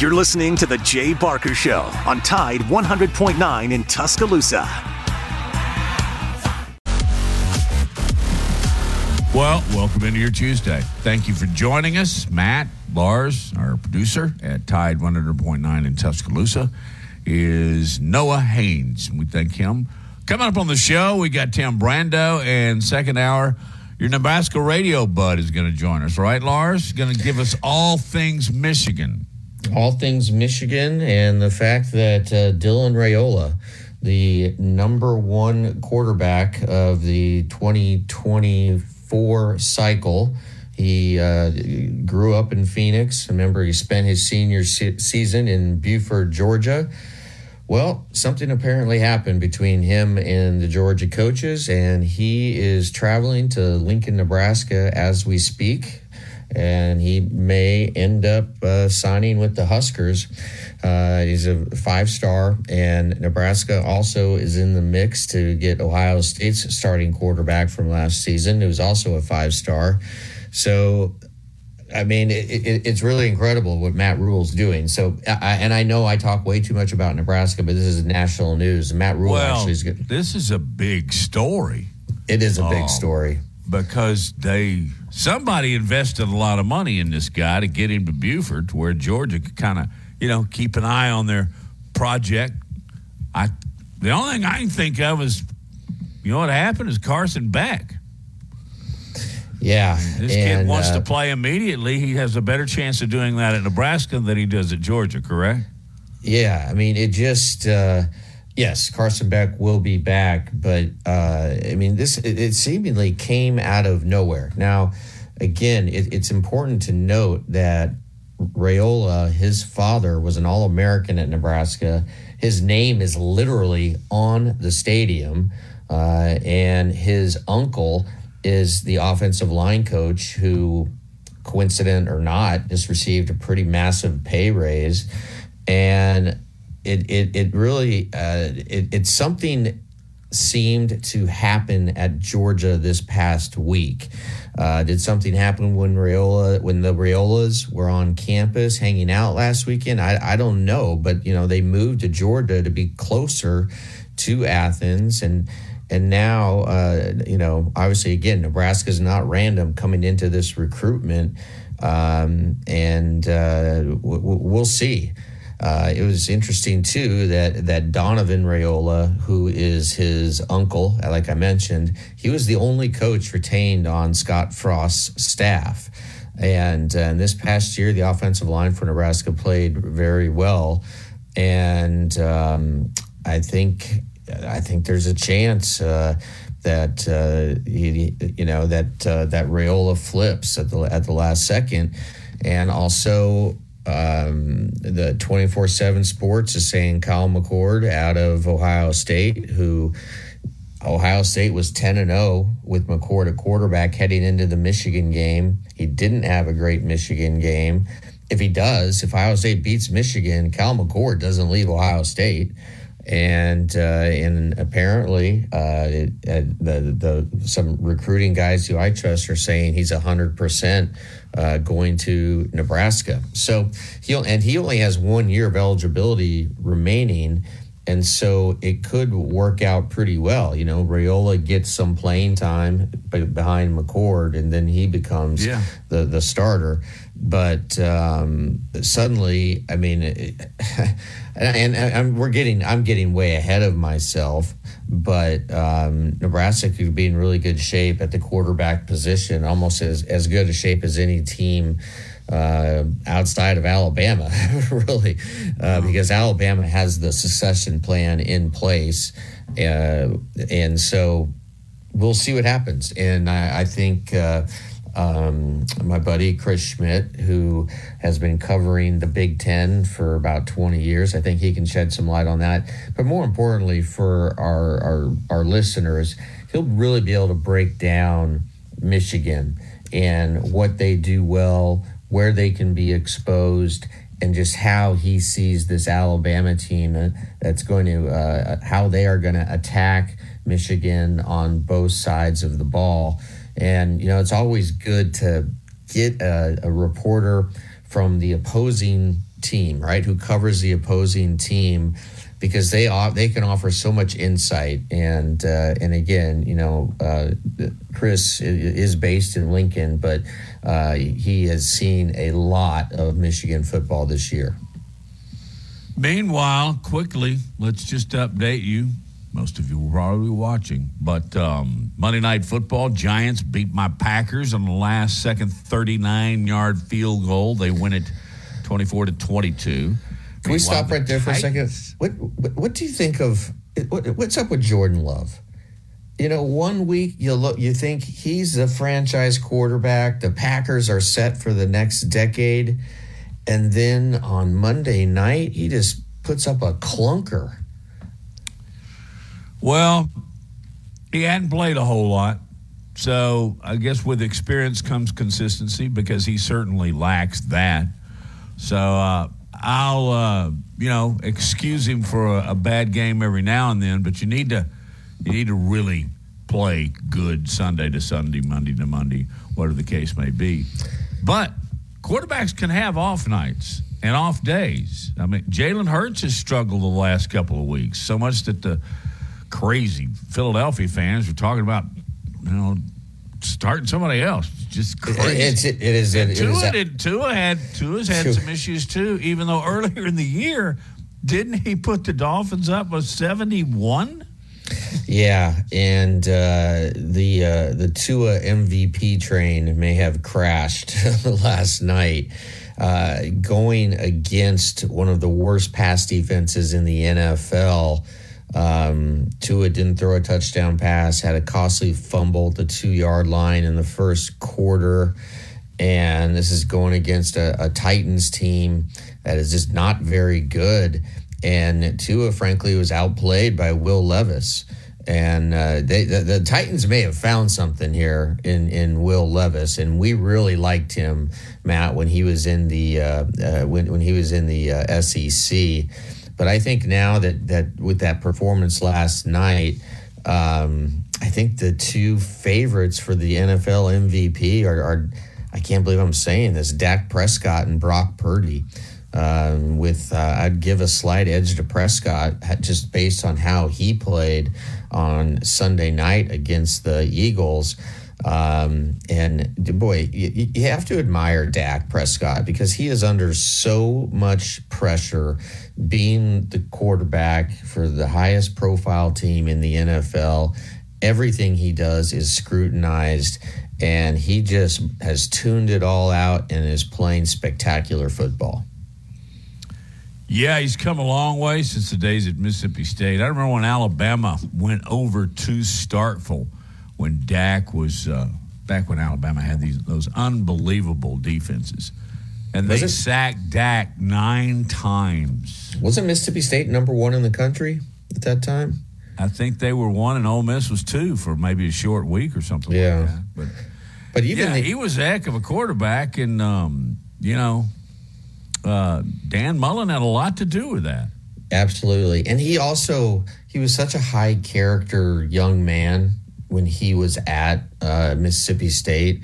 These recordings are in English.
You're listening to The Jay Barker Show on Tide 100.9 in Tuscaloosa. Well, welcome into your Tuesday. Thank you for joining us. Matt, Lars, our producer at Tide 100.9 in Tuscaloosa, is Noah Haynes. We thank him. Coming up on the show, we got Tim Brando, and second hour, your Nebraska radio bud is going to join us, right, Lars? Going to give us all things Michigan. All things Michigan, and the fact that uh, Dylan Raiola, the number one quarterback of the 2024 cycle. He uh, grew up in Phoenix. Remember, he spent his senior se- season in Buford, Georgia. Well, something apparently happened between him and the Georgia coaches, and he is traveling to Lincoln, Nebraska as we speak and he may end up uh, signing with the Huskers. Uh, he's a five star, and Nebraska also is in the mix to get Ohio State's starting quarterback from last season, who's also a five star. So, I mean, it, it, it's really incredible what Matt Rhule's doing. So, I, and I know I talk way too much about Nebraska, but this is national news. Matt Rhule well, actually is good. This is a big story. It is a big um, story because they somebody invested a lot of money in this guy to get him to Buford, to where Georgia could kind of you know keep an eye on their project. I the only thing I can think of is you know what happened is Carson Beck. Yeah, this and, kid wants uh, to play immediately. He has a better chance of doing that at Nebraska than he does at Georgia. Correct? Yeah, I mean it just. Uh, Yes, Carson Beck will be back, but uh, I mean, this it, it, seemingly came out of nowhere. Now, again, it, it's important to note that Raiola, his father, was an All American at Nebraska. His name is literally on the stadium, uh, and his uncle is the offensive line coach who, coincident or not, just received a pretty massive pay raise. And it it it really uh, it, something seemed to happen at Georgia this past week. Uh, did something happen when Raiola when the Raiolas were on campus hanging out last weekend? I I don't know, but you know they moved to Georgia to be closer to Athens and. And now, uh, you know, obviously, again, Nebraska is not random coming into this recruitment, um, and uh, w- w- we'll see. Uh, it was interesting too that that Donovan Raiola, who is his uncle, like I mentioned, he was the only coach retained on Scott Frost's staff. And, uh, this past year, the offensive line for Nebraska played very well, and um, I think I think there's a chance uh, that uh, he, you know that uh, that Raiola flips at the at the last second, and also um, the 24 7 Sports is saying Kyle McCord out of Ohio State, who Ohio State was 10 and 0 with McCord at quarterback heading into the Michigan game. He didn't have a great Michigan game. If he does, if Ohio State beats Michigan, Kyle McCord doesn't leave Ohio State and uh, and apparently uh, it, uh, the the some recruiting guys who I trust are saying he's hundred percent uh, going to Nebraska. So he'll and he only has one year of eligibility remaining. And so it could work out pretty well. You know, Raiola gets some playing time behind McCord, and then he becomes yeah. the the starter. But um, suddenly, I mean, it, and, and, and, we're getting I'm getting way ahead of myself. But um, Nebraska could be in really good shape at the quarterback position, almost as as good a shape as any team uh, outside of Alabama, really, uh, because Alabama has the succession plan in place. Uh, and so we'll see what happens. And I, I think uh, um, my buddy Chris Schmidt, who has been covering the Big Ten for about 20 years, I think he can shed some light on that. But more importantly, for our, our, our listeners, he'll really be able to break down Michigan and what they do well where they can be exposed and just how he sees this Alabama team that's going to uh, how they are going to attack Michigan on both sides of the ball. And you know, it's always good to get a, a reporter from the opposing team, right? Who covers the opposing team because they they can offer so much insight and uh, and again, you know, uh, Chris is based in Lincoln, but uh, he has seen a lot of Michigan football this year. Meanwhile, quickly, let's just update you. Most of you were probably watching, but um, Monday Night Football, Giants beat my Packers on the last second 39 yard field goal. They win it 24 to 22. Can we stop right there for a second? What, what, what do you think of what, what's up with Jordan Love? You know, one week you look, you think he's the franchise quarterback. The Packers are set for the next decade, and then on Monday night he just puts up a clunker. Well, he hadn't played a whole lot. So I guess with experience comes consistency because he certainly lacks that. So uh, I'll, uh, you know, excuse him for a, a, bad game every now and then, but you need to, you need to really play good Sunday to Sunday, Monday to Monday, whatever the case may be. But quarterbacks can have off nights and off days. I mean, Jalen Hurts has struggled the last couple of weeks so much that the crazy Philadelphia fans were talking about, you know, starting somebody else. Just crazy. It's, it, it is. It, Tua, it is did, Tua had Tua's had some issues too. Even though earlier in the year, didn't he put the Dolphins up with seventy one? Yeah, and uh, the uh, the Tua MVP train may have crashed last night, uh, going against one of the worst pass defenses in the NFL. Um, Tua didn't throw a touchdown pass, had a costly fumble at the two yard line in the first quarter. And this is going against a, a Titans team that is just not very good. And Tua, frankly, was outplayed by Will Levis. And uh, they, the, the, Titans may have found something here in, in Will Levis, and we really liked him, Matt, when he was in the uh, uh, when when he was in the uh, SEC. But I think now that that with that performance last night, um, I think the two favorites for the NFL MVP are, are, I can't believe I'm saying this, Dak Prescott and Brock Purdy. Um, with uh, I'd give a slight edge to Prescott just based on how he played on Sunday night against the Eagles. Um, and boy, you, you, have to admire Dak Prescott because he is under so much pressure being the quarterback for the highest profile team in the NFL. Everything he does is scrutinized, and he just has tuned it all out and is playing spectacular football. Yeah, he's come a long way since the days at Mississippi State. I remember when Alabama went over to Starkville when Dak was uh, back when Alabama had these those unbelievable defenses, and they sacked Dak nine times. Wasn't Mississippi State number one in the country at that time? I think they were one, and Ole Miss was two for maybe a short week or something. Yeah, like but but even yeah, the, he was a heck of a quarterback, and um, you know, uh, Dan Mullen had a lot to do with that. Absolutely, and he also he was such a high character young man when he was at uh, Mississippi State.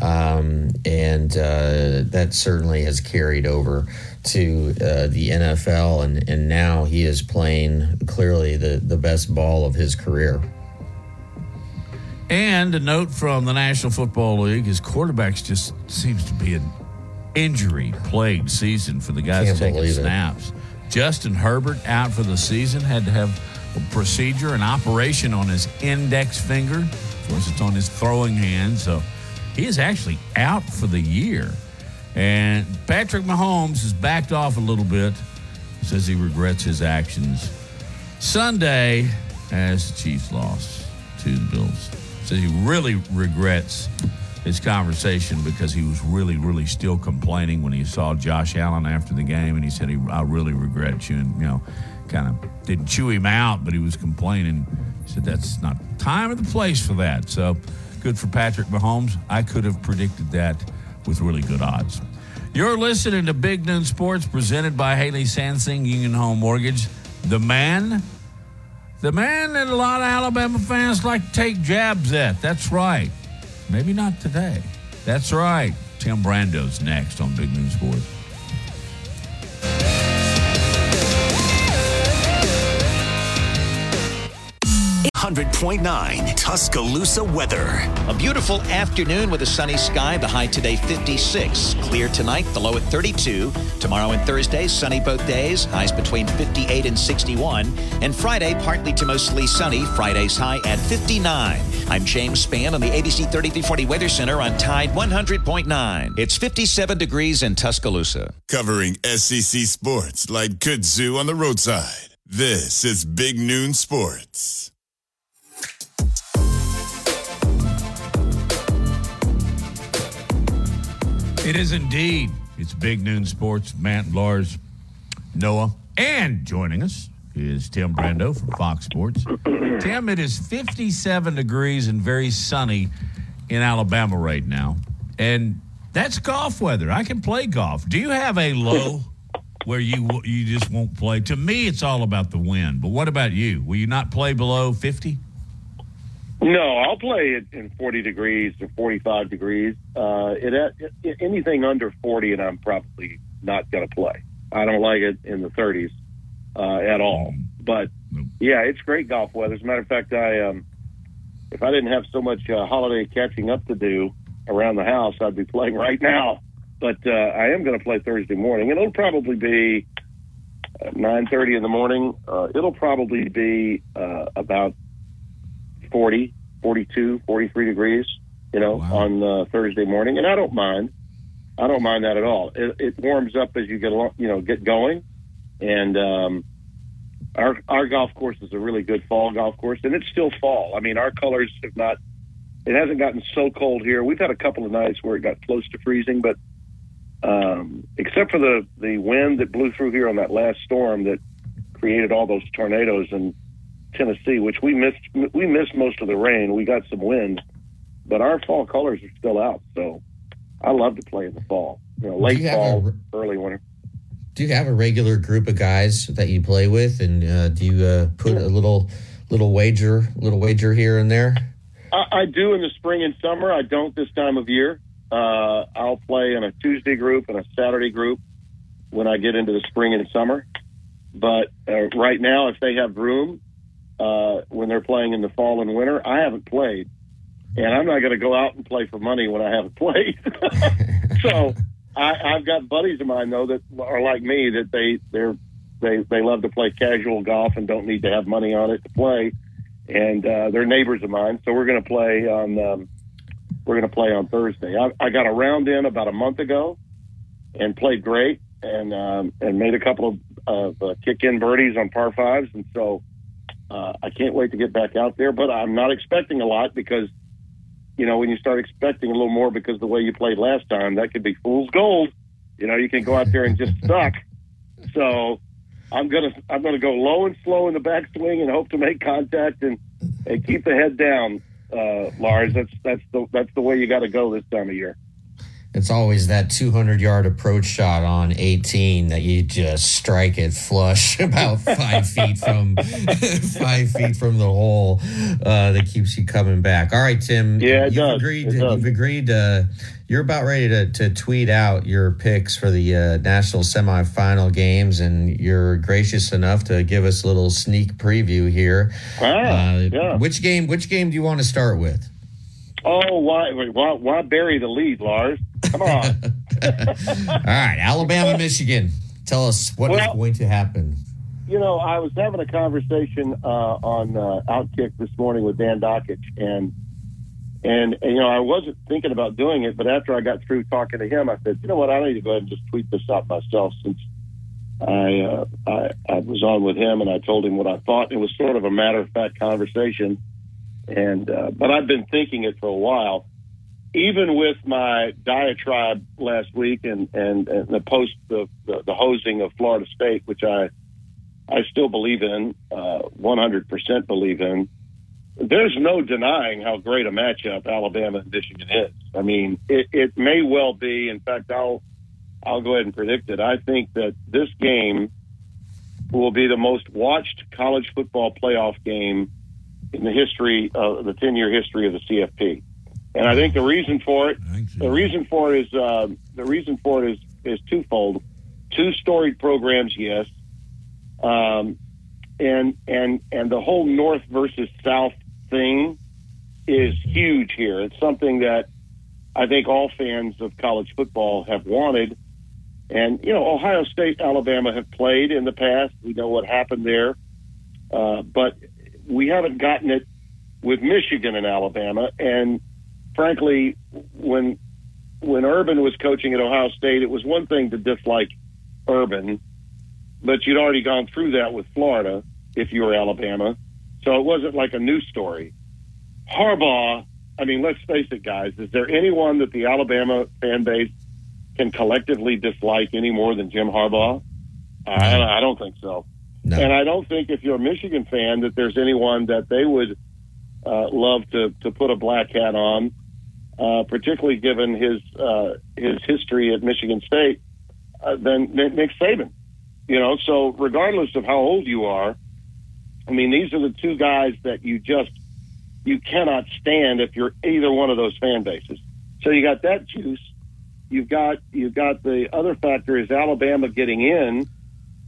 Um, and uh, that certainly has carried over to uh, the NFL, and, and now he is playing clearly the, the best ball of his career. And a note from the National Football League: his quarterbacks just seems to be an injury-plagued season for the guys Can't taking snaps. It. Justin Herbert out for the season had to have a procedure, an operation on his index finger. Of course, it's on his throwing hand. So he is actually out for the year. And Patrick Mahomes has backed off a little bit. Says he regrets his actions. Sunday, as the Chiefs lost to the Bills, says he really regrets his conversation because he was really, really still complaining when he saw Josh Allen after the game, and he said, "I really regret you," and you know, kind of didn't chew him out, but he was complaining. He said, That's not time or the place for that. So good for Patrick Mahomes. I could have predicted that with really good odds. You're listening to Big Noon Sports presented by Haley Sansing Union Home Mortgage. The man, the man that a lot of Alabama fans like to take jabs at. That's right. Maybe not today. That's right. Tim Brando's next on Big Noon Sports. 100.9 Tuscaloosa weather. A beautiful afternoon with a sunny sky. The high today 56. Clear tonight, the low at 32. Tomorrow and Thursday, sunny both days. Highs between 58 and 61. And Friday, partly to mostly sunny. Friday's high at 59. I'm James Spann on the ABC 3340 Weather Center on Tide 100.9. It's 57 degrees in Tuscaloosa. Covering SEC sports like kudzu on the roadside. This is Big Noon Sports. It is indeed. It's Big Noon Sports. Matt, Lars, Noah, and joining us is Tim Brando from Fox Sports. Tim, it is 57 degrees and very sunny in Alabama right now. And that's golf weather. I can play golf. Do you have a low where you you just won't play? To me, it's all about the wind. But what about you? Will you not play below 50? No, I'll play it in 40 degrees or 45 degrees. Uh, it, it anything under 40, and I'm probably not going to play. I don't like it in the 30s uh, at all. But yeah, it's great golf weather. As a matter of fact, I um, if I didn't have so much uh, holiday catching up to do around the house, I'd be playing right now. But uh, I am going to play Thursday morning, and it'll probably be 9:30 in the morning. Uh, it'll probably be uh, about 40, 42, 43 degrees, you know, wow. on uh, Thursday morning, and I don't mind. I don't mind that at all. It, it warms up as you get along, you know, get going, and um, our our golf course is a really good fall golf course, and it's still fall. I mean, our colors have not. It hasn't gotten so cold here. We've had a couple of nights where it got close to freezing, but um, except for the the wind that blew through here on that last storm that created all those tornadoes and Tennessee, which we missed. We missed most of the rain. We got some wind, but our fall colors are still out. So I love to play in the fall. You know, late you fall, a, early winter. Do you have a regular group of guys that you play with, and uh, do you uh, put a little little wager, little wager here and there? I, I, do in the spring and summer. I don't this time of year. Uh, I'll play in a Tuesday group and a Saturday group when I get into the spring and summer. But uh, right now, if they have room, uh, when they're playing in the fall and winter. I haven't played, and I'm not going to go out and play for money when I haven't played. so I, I've got buddies of mine though that are like me that they they're they they love to play casual golf and don't need to have money on it to play, and uh, they're neighbors of mine. So we're going to play on. Um, we're going to play on Thursday. I, I got a round in about a month ago, and played great, and um, and made a couple of uh, kick in birdies on par fives, and so uh, I can't wait to get back out there, but I'm not expecting a lot because, you know, when you start expecting a little more because the way you played last time, that could be fool's gold. You know, you can go out there and just suck. So I'm gonna I'm gonna go low and slow in the backswing and hope to make contact and, and keep the head down, uh, Lars. That's that's the that's the way you got to go this time of year it's always that 200 yard approach shot on 18 that you just strike it flush about five feet from five feet from the hole uh, that keeps you coming back. All right, Tim. Yeah, you've does. agreed. you've agreed. Uh, you're about ready to, to tweet out your picks for the uh, national semifinal games, and you're gracious enough to give us a little sneak preview here. Ah, yeah. Which game? Which game do you want to start with? Oh, why, why, why bury the lead, Lars? Come on. All right, Alabama, Michigan. Tell us what well, is going to happen. You know, I was having a conversation uh, on uh, Outkick this morning with Dan Dakich, and, and and you know, I wasn't thinking about doing it, but after I got through talking to him, I said, you know what, I need to go ahead and just tweet this out myself since I, uh, I I was on with him and I told him what I thought. It was sort of a matter of fact conversation, and uh, but I've been thinking it for a while even with my diatribe last week and, and, and the post the, the, the, hosing of Florida State, which I I still believe in, uh, 100% believe in. There's no denying how great a matchup Alabama and Michigan is. I mean, it, it may well be. In fact, I'll I'll go ahead and predict it. I think that this game will be the most watched college football playoff game in the history of the 10 year history of the CFP. And I think the reason for it, the reason for it is uh, the reason for it is is twofold. Two storied programs, yes, um, and and and the whole North versus South thing is huge here. It's something that I think all fans of college football have wanted. And, you know, Ohio State, Alabama have played in the past. We know what happened there. Uh, but we haven't gotten it with Michigan and Alabama. And frankly, when when Urban was coaching at Ohio State, it was one thing to dislike Urban, but you'd already gone through that with Florida if you were Alabama. So it wasn't like a new story. Harbaugh, I mean, let's face it, guys, is there anyone that the Alabama fan base can collectively dislike any more than Jim Harbaugh? Uh, I, I don't think so. No. And I don't think if you're a Michigan fan that there's anyone that they would uh, love to, to put a black hat on, uh, particularly given his uh, his history at Michigan State, uh, than Nick Saban. You know, so regardless of how old you are, I mean, these are the two guys that you just you cannot stand if you're either one of those fan bases. So you got that juice. You've got you've got the other factor is Alabama getting in,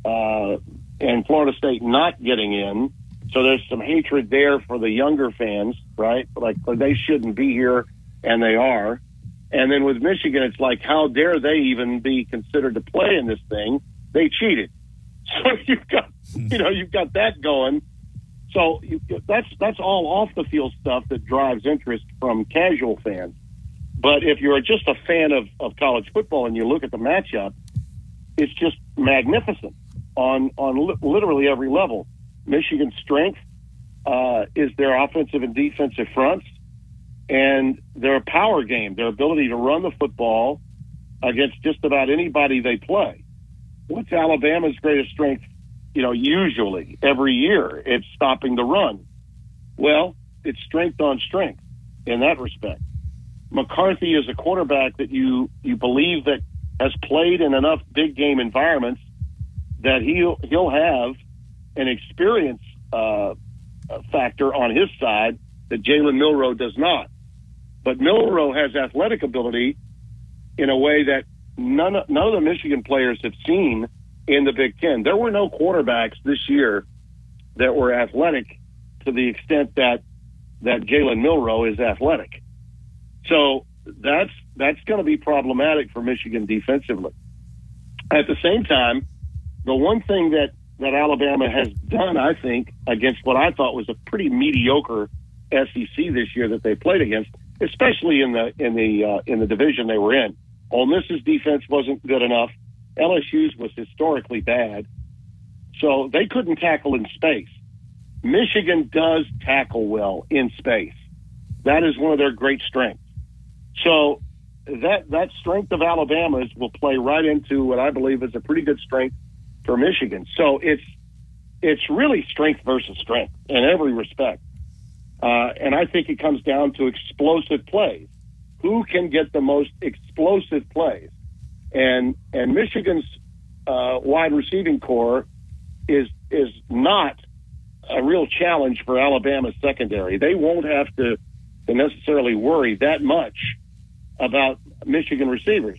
uh, and Florida State not getting in. So there's some hatred there for the younger fans, right? Like, they shouldn't be here, and they are. And then with Michigan, it's like, how dare they even be considered to play in this thing? They cheated. So you've got, you know, you've got that going. So you, that's that's all off the field stuff that drives interest from casual fans. But if you're just a fan of, of college football and you look at the matchup, it's just magnificent on on li- literally every level. Michigan's strength uh, is their offensive and defensive fronts, and their power game, their ability to run the football against just about anybody they play. What's Alabama's greatest strength? You know, usually every year it's stopping the run. Well, it's strength on strength in that respect. McCarthy is a quarterback that you you believe that has played in enough big game environments that he'll he'll have an experience uh, factor on his side that Jalen Milroe does not. But Milroe has athletic ability in a way that none of, none of the Michigan players have seen in the Big Ten. There were no quarterbacks this year that were athletic to the extent that that Jalen Milroe is athletic. So that's that's going to be problematic for Michigan defensively. At the same time, the one thing that that Alabama has done, I think, against what I thought was a pretty mediocre SEC this year that they played against, especially in the in the uh, in the division they were in. Ole Miss's defense wasn't good enough. LSU's was historically bad, so they couldn't tackle in space. Michigan does tackle well in space. That is one of their great strengths. So that that strength of Alabama's will play right into what I believe is a pretty good strength for Michigan. So it's it's really strength versus strength in every respect. Uh, and I think it comes down to explosive plays. Who can get the most explosive plays? And and Michigan's uh, wide receiving corps is is not a real challenge for Alabama's secondary. They won't have to, to necessarily worry that much about Michigan receivers.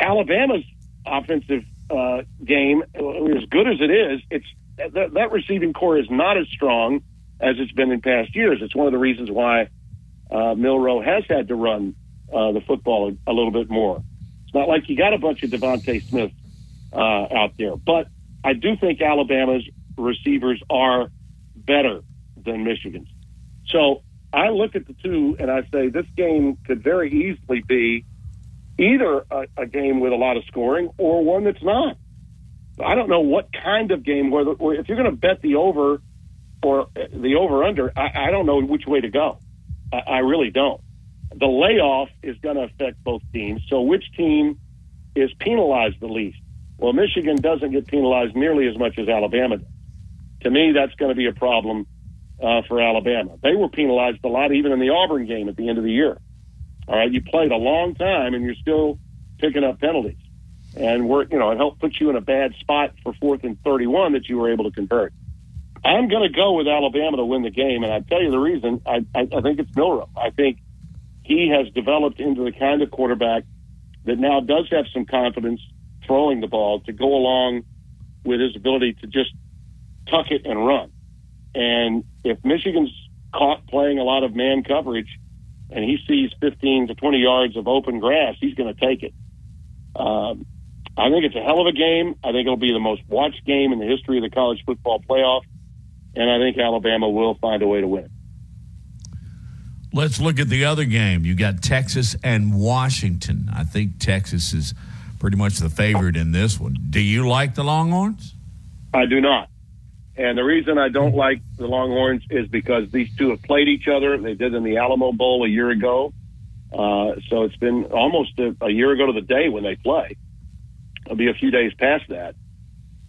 Alabama's offensive uh, game, as good as it is, it's that, that receiving corps is not as strong as it's been in past years. It's one of the reasons why uh, Milroe has had to run uh, the football a, a, little bit more. It's not like you got a bunch of DeVonta Smith uh, out there, but I do think Alabama's receivers are better than Michigan's. So I look at the two and I say this game could very easily be either a, a game with a lot of scoring or one that's not. I don't know what kind of game. Whether if you're going to bet the over or the over under, I, I don't know which way to go. I, I really don't. The layoff is going to affect both teams. So which team is penalized the least? Well, Michigan doesn't get penalized nearly as much as Alabama does. To me, that's going to be a problem uh, for Alabama. They were penalized a lot, even in the Auburn game at the end of the year. All right, you played a long time and you're still picking up penalties, and we're you know it helped put you in a bad spot for fourth and thirty-one that you were able to convert. I'm going to go with Alabama to win the game, and I tell you the reason. I, I, I think it's Milroe. I think he has developed into the kind of quarterback that now does have some confidence throwing the ball to go along with his ability to just tuck it and run. And if Michigan's caught playing a lot of man coverage and he sees 15 to 20 yards of open grass, he's going to take it. Um, I think it's a hell of a game. I think it'll be the most watched game in the history of the college football playoff, and I think Alabama will find a way to win. Let's look at the other game. You got Texas and Washington. I think Texas is pretty much the favorite in this one. Do you like the Longhorns? I do not. And the reason I don't like the Longhorns is because these two have played each other. They did in the Alamo Bowl a year ago. Uh, so it's been almost a, a, year ago to the day when they play. It'll be a few days past that.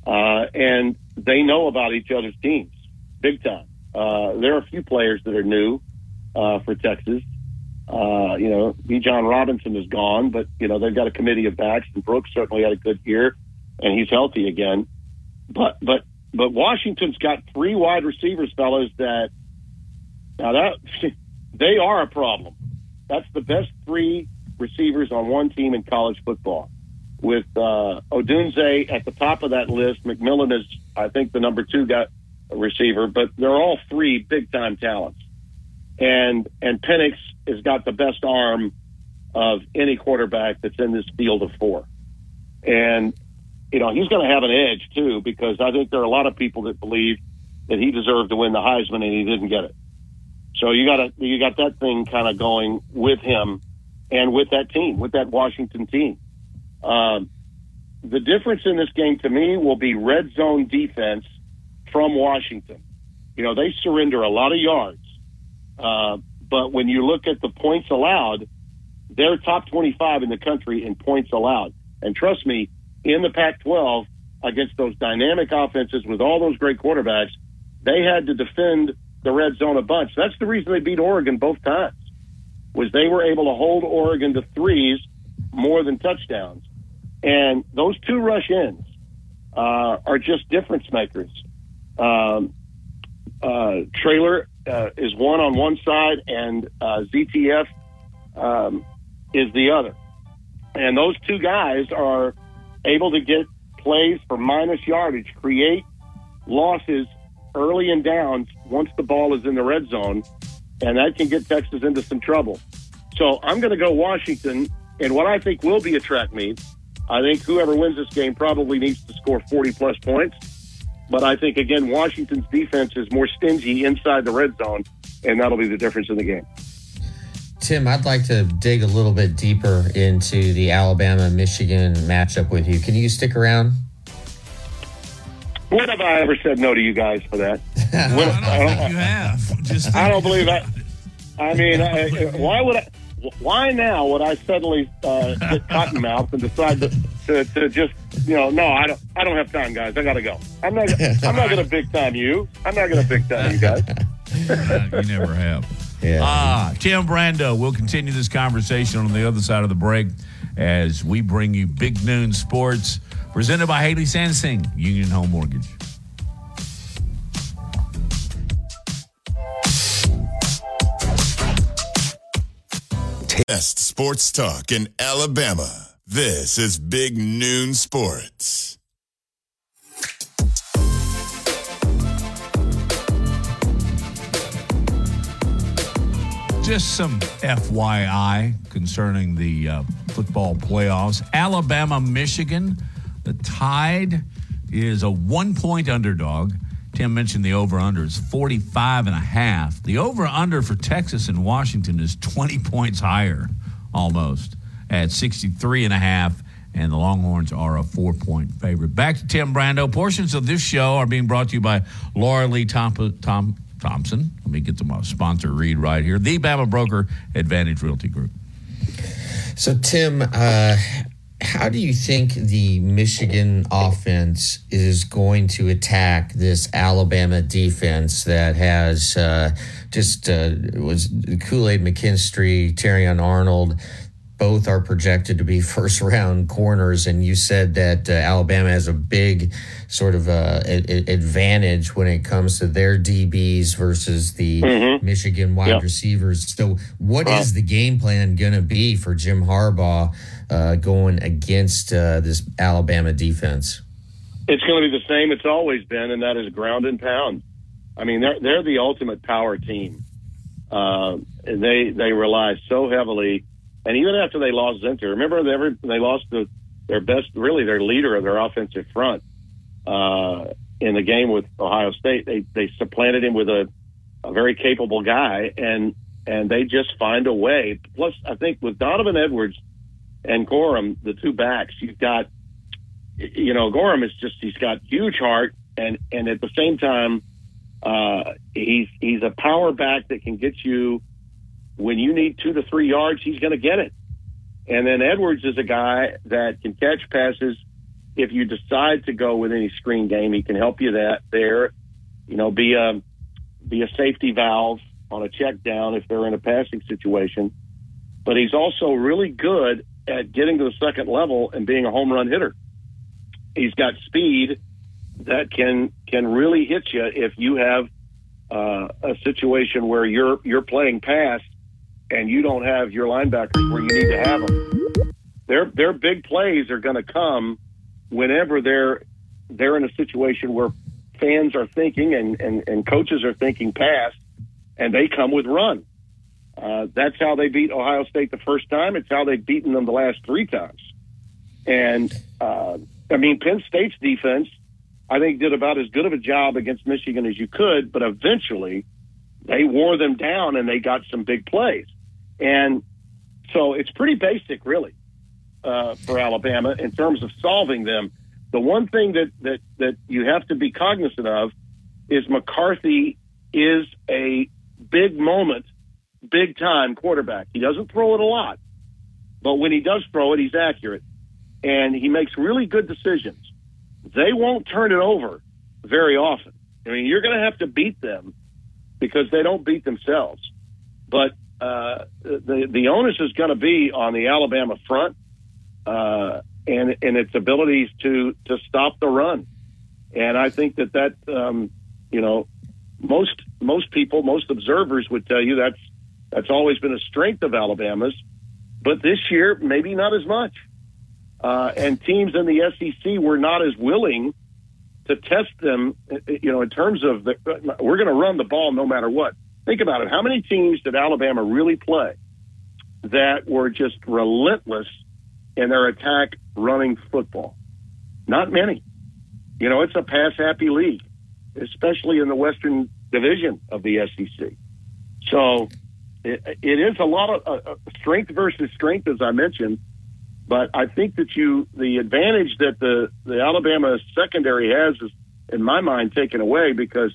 Uh, and they know about each other's teams big time. Uh, there are a few players that are new uh, for Texas. Uh, you know, Bijan Robinson is gone, but, you know, they've got a committee of backs, and Brooks certainly had a good year, and he's healthy again. But, but but Washington's got three wide receivers, fellas, that now that they are a problem. That's the best three receivers on one team in college football. With uh, Odunze at the top of that list, McMillan is, I think, the number two guy receiver, but they're all three big time talents. And and Penix has got the best arm of any quarterback that's in this field of four. And you know, he's going to have an edge too because I think there are a lot of people that believe that he deserved to win the Heisman and he didn't get it. So you got to you got that thing kind of going with him and with that team, with that Washington team. Um, the difference in this game to me will be red zone defense from Washington. You know, they surrender a lot of yards, uh, but when you look at the points allowed, they're top 25 in the country in points allowed. And trust me, in the Pac 12 against those dynamic offenses with all those great quarterbacks, they had to defend the red zone a bunch. That's the reason they beat Oregon both times, was they were able to hold Oregon to threes more than touchdowns. And those two rush ins uh, are just difference makers. Um, uh, Traylor uh, is one on one side, and uh, ZTF um, is the other. And those two guys are able to get plays for minus yardage, create losses early and downs once the ball is in the red zone, and that can get Texas into some trouble. So I'm going to go Washington, and what I think will be a track meet. I think whoever wins this game probably needs to score 40 plus points. But I think, again, Washington's defense is more stingy inside the red zone, and that'll be the difference in the game. Tim, I'd like to dig a little bit deeper into the Alabama Michigan matchup with you. Can you stick around? When have I ever said no to you guys for that? when, I don't think you have. Just I don't believe that. I mean, I, why would I? Why now would I suddenly uh, get cottonmouth and decide to, to, to just you know no I don't I don't have time guys I gotta go I'm not I'm not gonna big time you I'm not gonna big time you guys. you never have. Yeah. Ah, Tim Brando. We'll continue this conversation on the other side of the break as we bring you Big Noon Sports, presented by Haley Sansing, Union Home Mortgage. Best sports talk in Alabama. This is Big Noon Sports. Just some FYI concerning the uh, football playoffs. Alabama, Michigan, the Tide is a one point underdog. Tim mentioned the over under is 45 and a half. The over under for Texas and Washington is 20 points higher almost at 63 and a half and the Longhorns are a four point favorite. Back to Tim Brando. Portions of this show are being brought to you by Laura Lee Tom, Tom, Thompson. Let me get to my sponsor read right here. The Bama Broker Advantage Realty Group. So, Tim, uh, how do you think the Michigan offense is going to attack this Alabama defense that has uh, just uh, was Kool Aid McKinstry, Terrion Arnold? Both are projected to be first round corners, and you said that uh, Alabama has a big sort of uh, a- advantage when it comes to their DBs versus the mm-hmm. Michigan wide yep. receivers. So, what is the game plan going to be for Jim Harbaugh uh, going against uh, this Alabama defense? It's going to be the same it's always been, and that is ground and pound. I mean, they're they're the ultimate power team. Uh, they they rely so heavily, and even after they lost Zinter, remember they they lost the, their best, really their leader of their offensive front uh, in the game with Ohio State. They they supplanted him with a, a very capable guy, and and they just find a way. Plus, I think with Donovan Edwards and Corum, the two backs, you've got, you know, Corum is just he's got huge heart, and and at the same time, uh, he's he's a power back that can get you when you need two to three yards, he's going to get it. And then Edwards is a guy that can catch passes. If you decide to go with any screen game, he can help you that there. You know, be a be a safety valve on a check down if they're in a passing situation. But he's also really good at getting to the second level and being a home run hitter. He's got speed that can can really hit you if you have uh, a situation where you're you're playing pass and you don't have your linebackers where you need to have them. Their their big plays are going to come whenever they're they're in a situation where fans are thinking and, and, and coaches are thinking past, and they come with run. Uh, that's how they beat Ohio State the first time. It's how they've beaten them the last three times. And uh, I mean, Penn State's defense, I think, did about as good of a job against Michigan as you could, but eventually they wore them down and they got some big plays. And so it's pretty basic, really, uh, for Alabama in terms of solving them. The one thing that, that, that you have to be cognizant of is McCarthy is a big moment, big time quarterback. He doesn't throw it a lot, but when he does throw it, he's accurate and he makes really good decisions. They won't turn it over very often. I mean, you're going to have to beat them because they don't beat themselves. But uh, the the onus is going to be on the Alabama front uh, and and its abilities to to stop the run. And I think that that um, you know most most people, most observers would tell you that's that's always been a strength of Alabama's, but this year maybe not as much. Uh, and teams in the SEC were not as willing to test them. You know, in terms of the, we're going to run the ball no matter what. Think about it. How many teams did Alabama really play that were just relentless in their attack running football? Not many. You know, it's a pass happy league, especially in the Western Division of the SEC. So it, it is a lot of uh, uh, strength versus strength, as I mentioned. But I think that you, the advantage that the, the Alabama secondary has is, in my mind, taken away because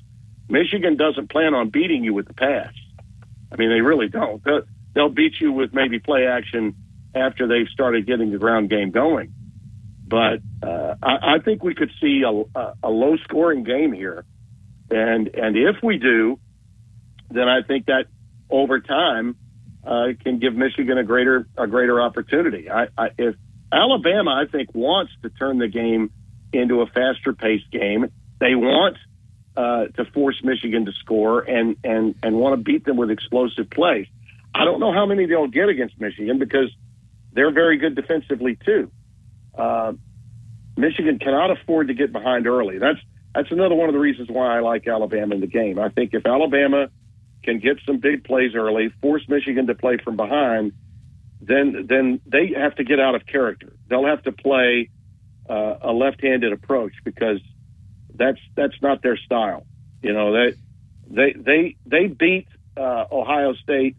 Michigan doesn't plan on beating you with the pass. I mean, they really don't. They'll, beat you with maybe play action after they've started getting the ground game going. But uh, I, I think we could see a, a, a low scoring game here, and and if we do, then I think that over time uh, can give Michigan a greater a greater opportunity. I, I, if Alabama, I think, wants to turn the game into a faster paced game, they want uh, to force Michigan to score and and and want to beat them with explosive plays. I don't know how many they'll get against Michigan because they're very good defensively too. Uh, Michigan cannot afford to get behind early. That's that's another one of the reasons why I like Alabama in the game. I think if Alabama can get some big plays early, force Michigan to play from behind, then then they have to get out of character. They'll have to play uh, a left-handed approach because that's that's not their style. You know they they they they beat uh, Ohio State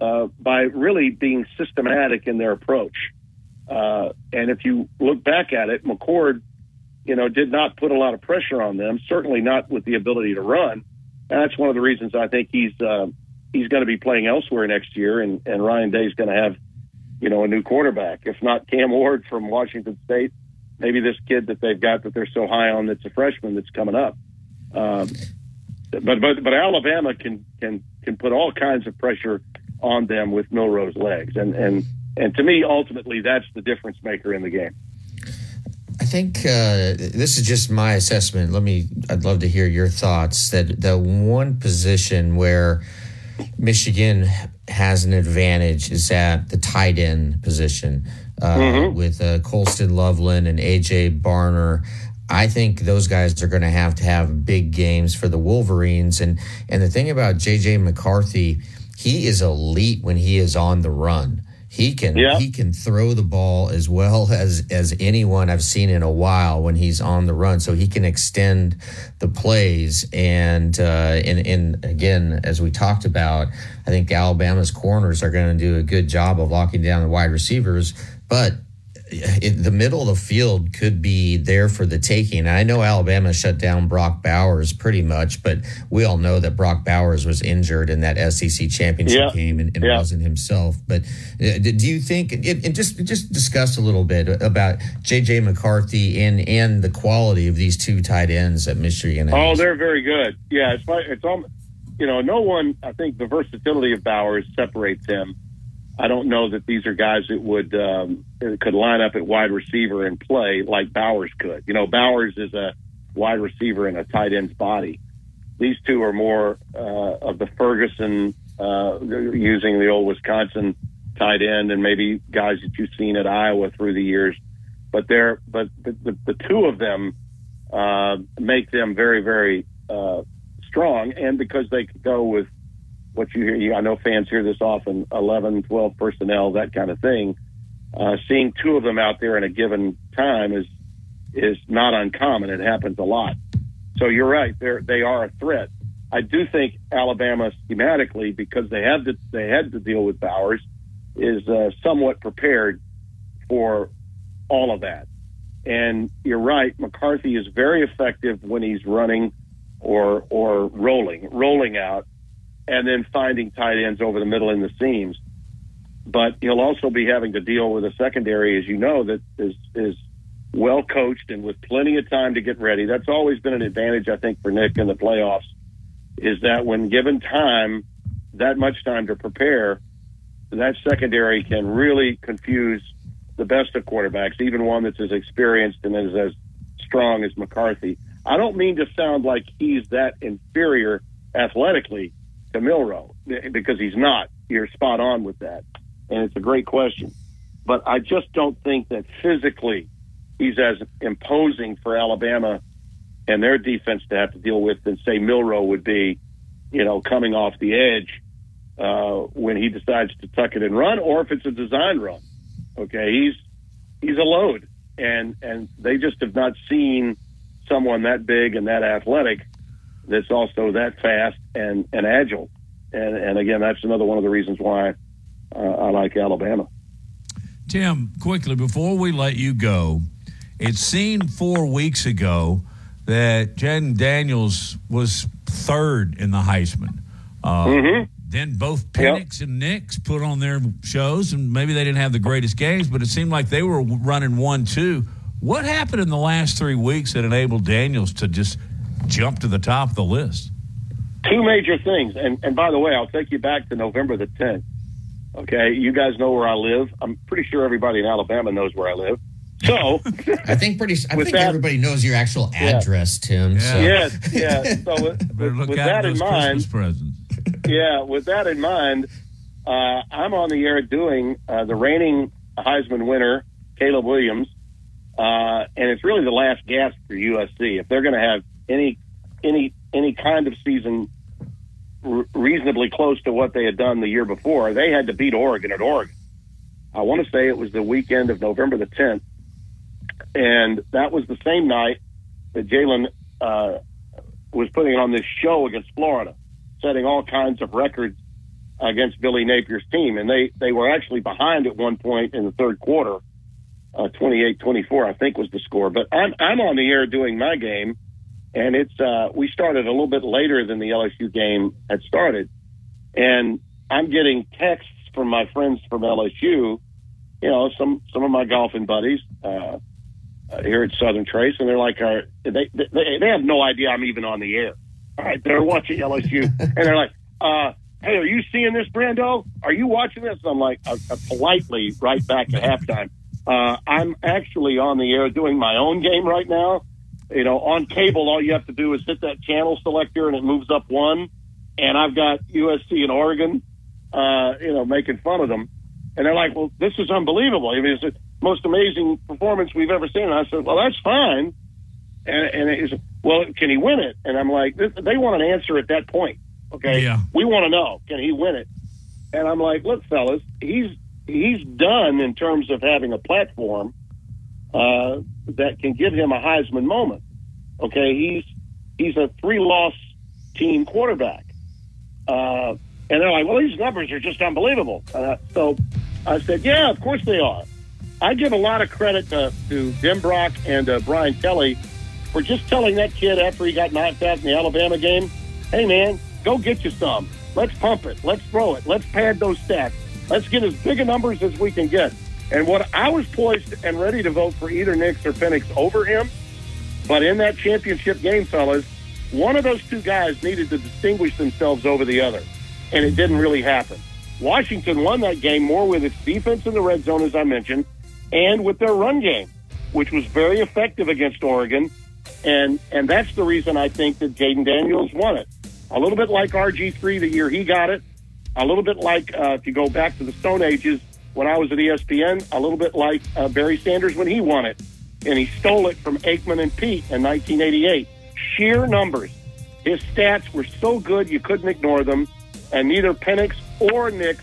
uh, by really being systematic in their approach. Uh, and if you look back at it, McCord, you know, did not put a lot of pressure on them. Certainly not with the ability to run. And that's one of the reasons I think he's uh, he's going to be playing elsewhere next year, and and Ryan Day is going to have, you know, a new quarterback. If not Cam Ward from Washington State, maybe this kid that they've got that they're so high on that's a freshman that's coming up. Um, but but but Alabama can can can put all kinds of pressure on them with Milroe's legs, and and and to me, ultimately, that's the difference maker in the game. I think uh, this is just my assessment. Let me. I'd love to hear your thoughts. That the one position where Michigan has an advantage is at the tight end position uh, mm-hmm. with uh, Colston Loveland and AJ Barner. I think those guys are going to have to have big games for the Wolverines. And and the thing about JJ McCarthy he is elite when he is on the run. He can Yeah. he can throw the ball as well as as anyone I've seen in a while when he's on the run. So he can extend the plays and uh, and and again as we talked about, I think Alabama's corners are going to do a good job of locking down the wide receivers, but it, the middle of the field could be there for the taking. I know Alabama shut down Brock Bowers pretty much, but we all know that Brock Bowers was injured in that SEC championship Yeah. game and, and Yeah. wasn't himself. But uh, do you think? And just just discuss a little bit about JJ McCarthy and and the quality of these two tight ends at Michigan. Oh, they're very good. Yeah, it's like it's all. You know, no one. I think the versatility of Bowers separates him. I don't know that these are guys that would um, could line up at wide receiver and play like Bowers could. You know, Bowers is a wide receiver in a tight end's body. These two are more uh, of the Ferguson uh, using the old Wisconsin tight end, and maybe guys that you've seen at Iowa through the years. But they're but the, the, the two of them uh, make them very very uh, strong, and because they could go with what you hear, I know fans hear this often 11, 12 personnel, that kind of thing. Uh, seeing two of them out there in a given time is is not uncommon. It happens a lot. So you're right; they're they are a threat. I do think Alabama schematically, because they had to they had to deal with Bowers, is uh, somewhat prepared for all of that. And you're right, McCarthy is very effective when he's running or or rolling, rolling out, and then finding tight ends over the middle in the seams. But he'll also be having to deal with a secondary, as you know, that is is well coached and with plenty of time to get ready. That's always been an advantage, I think, for Nick in the playoffs, is that when given time, that much time to prepare, that secondary can really confuse the best of quarterbacks, even one that's as experienced and is as strong as McCarthy. I don't mean to sound like he's that inferior athletically to Milroe because he's not. You're spot on with that, and it's a great question. But I just don't think that physically he's as imposing for Alabama and their defense to have to deal with than say Milroe would be, you know, coming off the edge uh, when he decides to tuck it and run, or if it's a design run. Okay, he's he's a load, and and they just have not seen someone that big and that athletic that's also that fast and and agile. And and again, that's another one of the reasons why uh, I like Alabama. Tim, quickly before we let you go, it seemed four weeks ago that Jayden Daniels was third in the Heisman. Uh, Then both Penix and Nix put on their shows, and maybe they didn't have the greatest games, but it seemed like they were running one two. What happened in the last three weeks that enabled Daniels to just jump to the top of the list? Two major things. And and by the way, I'll take you back to November the 10th. Okay, you guys know where I live. I'm pretty sure everybody in Alabama knows where I live. So I think pretty. I think that- everybody knows your actual address, Tim. So. yes, yeah. So with, with, look with out that for in mind, presents. yeah, with that in mind, uh, I'm on the air doing uh, the reigning Heisman winner, Caleb Williams, uh, and it's really the last gasp for USC. If they're going to have any any any kind of season reasonably close to what they had done the year before, they had to beat Oregon at Oregon. I want to say it was the weekend of November the 10th, and that was the same night that Jalen uh, was putting on this show against Florida, setting all kinds of records against Billy Napier's team. And they, they were actually behind at one point in the third quarter, uh, 28-24, I think was the score. But I'm, I'm on the air doing my game, and it's uh, we started a little bit later than the LSU game had started. And I'm getting texts from my friends from LSU, you know, some, some of my golfing buddies, uh, uh, here at Southern Trace, and they're like, uh, they, they they have no idea I'm even on the air. All right, they're watching LSU, and they're like, uh, "Hey, are you seeing this, Brando? Are you watching this?" And I'm like, uh, uh, politely, right back at halftime. Uh, I'm actually on the air doing my own game right now. You know, on cable, all you have to do is hit that channel selector, and it moves up one. And I've got USC and Oregon, uh, you know, making fun of them. And they're like, well, this is unbelievable. I mean, it's the most amazing performance we've ever seen. And I said, well, that's fine. And, and it is, well, can he win it? And I'm like, they want an answer at that point. Okay. Yeah. We want to know, can he win it? And I'm like, look, fellas, he's he's done in terms of having a platform uh, that can give him a Heisman moment. Okay, he's he's a three loss team quarterback, uh, and they're like, well, these numbers are just unbelievable. Uh, so I said, yeah, of course they are. I give a lot of credit to, to Denbrock and uh, Brian Kelly for just telling that kid after he got knocked out in the Alabama game, hey man, go get you some. Let's pump it. Let's throw it. Let's pad those stats. Let's get as big a numbers as we can get. And what I was poised and ready to vote for either Nix or Penix over him, but in that championship game, fellas, one of those two guys needed to distinguish themselves over the other, and it didn't really happen. Washington won that game more with its defense in the red zone, as I mentioned, and with their run game, which was very effective against Oregon. And and that's the reason I think that Jayden Daniels won it. A little bit like RG3 the year he got it. A little bit like, uh, if you go back to the Stone Ages when I was at ESPN, a little bit like uh, Barry Sanders when he won it. And he stole it from Aikman and Peete in 1988. Sheer numbers. His stats were so good you couldn't ignore them. And neither Penix or Nix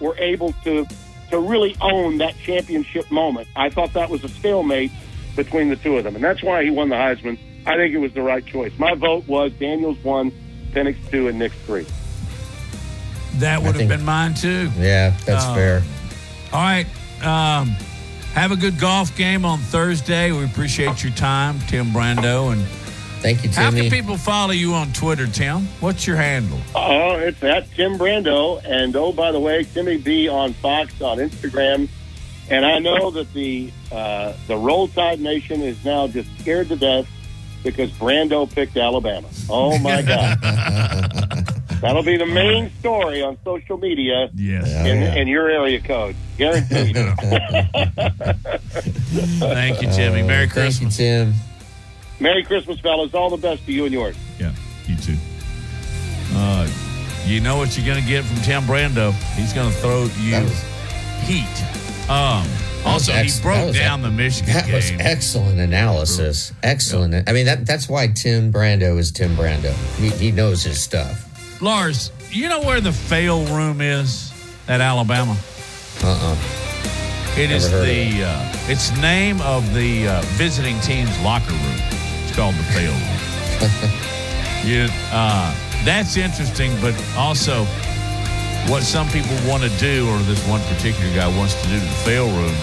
were able to to really own that championship moment. I thought that was a stalemate between the two of them, and that's why he won the Heisman. I think it was the right choice. My vote was Daniels one, Penix two, and Nix three. That would have been mine too. Yeah, that's Uh, fair. All right. Um, have a good golf game on Thursday. We appreciate your time, Tim Brando. And Thank you, Tim. how can people follow you on Twitter, Tim? What's your handle? Oh, it's at Tim Brando, and oh, by the way, Timmy B on Fox on Instagram. And I know that the uh, the Roll Tide Nation is now just scared to death because Brando picked Alabama. Oh my God, that'll be the main story on social media Yes. in, yeah. in your area code, guaranteed. Thank you, Timmy. Merry Uh, Thank you, Christmas. Tim. Merry Christmas, fellas! All the best to you and yours. Yeah, you too. Uh, you know what you're going to get from Tim Brando. He's going to throw you That was- heat. Um, also, ex- he broke down ex- the Michigan That was game. excellent analysis. Excellent. I mean, that that's why Tim Brando is Tim Brando. He, he knows his stuff. Lars, you know where the fail room is at Alabama? Uh-uh. It is Never of the uh, it's name of the uh, visiting team's locker room. It's called the fail room. you, uh, that's interesting, but also what some people want to do, or this one particular guy wants to do to the fail room,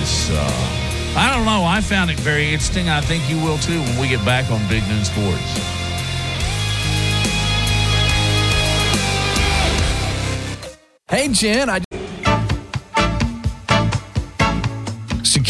is uh, I don't know. I found it very interesting. I think you will too when we get back on Big Noon Sports. Hey, Jen, I.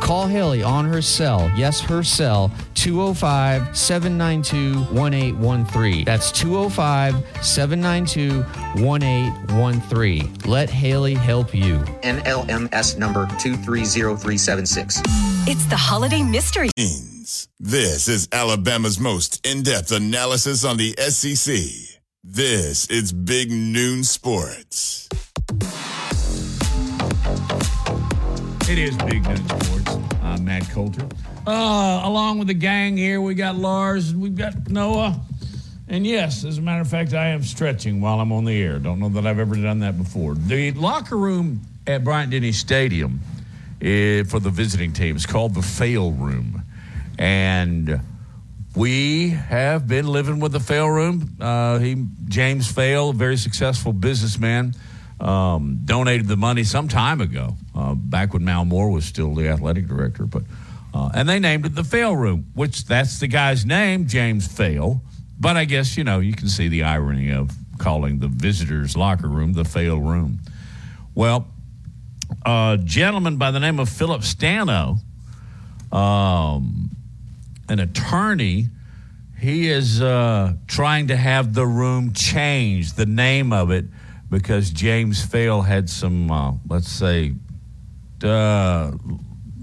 Call Haley on her cell. Yes, her cell, 205 792 1813. That's 205 792 1813. Let Haley help you. NMLS number 230376. It's the holiday mystery. Queens. This is Alabama's most in-depth analysis on the SEC. This is Big Noon Sports. It is Big Noon Sports. I'm Matt Coulter. Uh, along with the gang here, we got Lars, we've got Noah. And yes, as a matter of fact, I am stretching while I'm on the air. Don't know that I've ever done that before. The locker room at Bryant Denny Stadium eh, for the visiting team is called the Fail Room. And we have been living with the Fail Room. Uh, he, James Fail, a very successful businessman, um, donated the money some time ago, uh, back when Mal Moore was still the athletic director. But uh, and they named it the Fail Room, which that's the guy's name, James Fail. But I guess you know you can see the irony of calling the visitors' locker room the Fail Room. Well, a gentleman by the name of Philip Stano, um, an attorney, he is uh, trying to have the room changed, the name of it, because James Fail had some, uh, let's say, uh,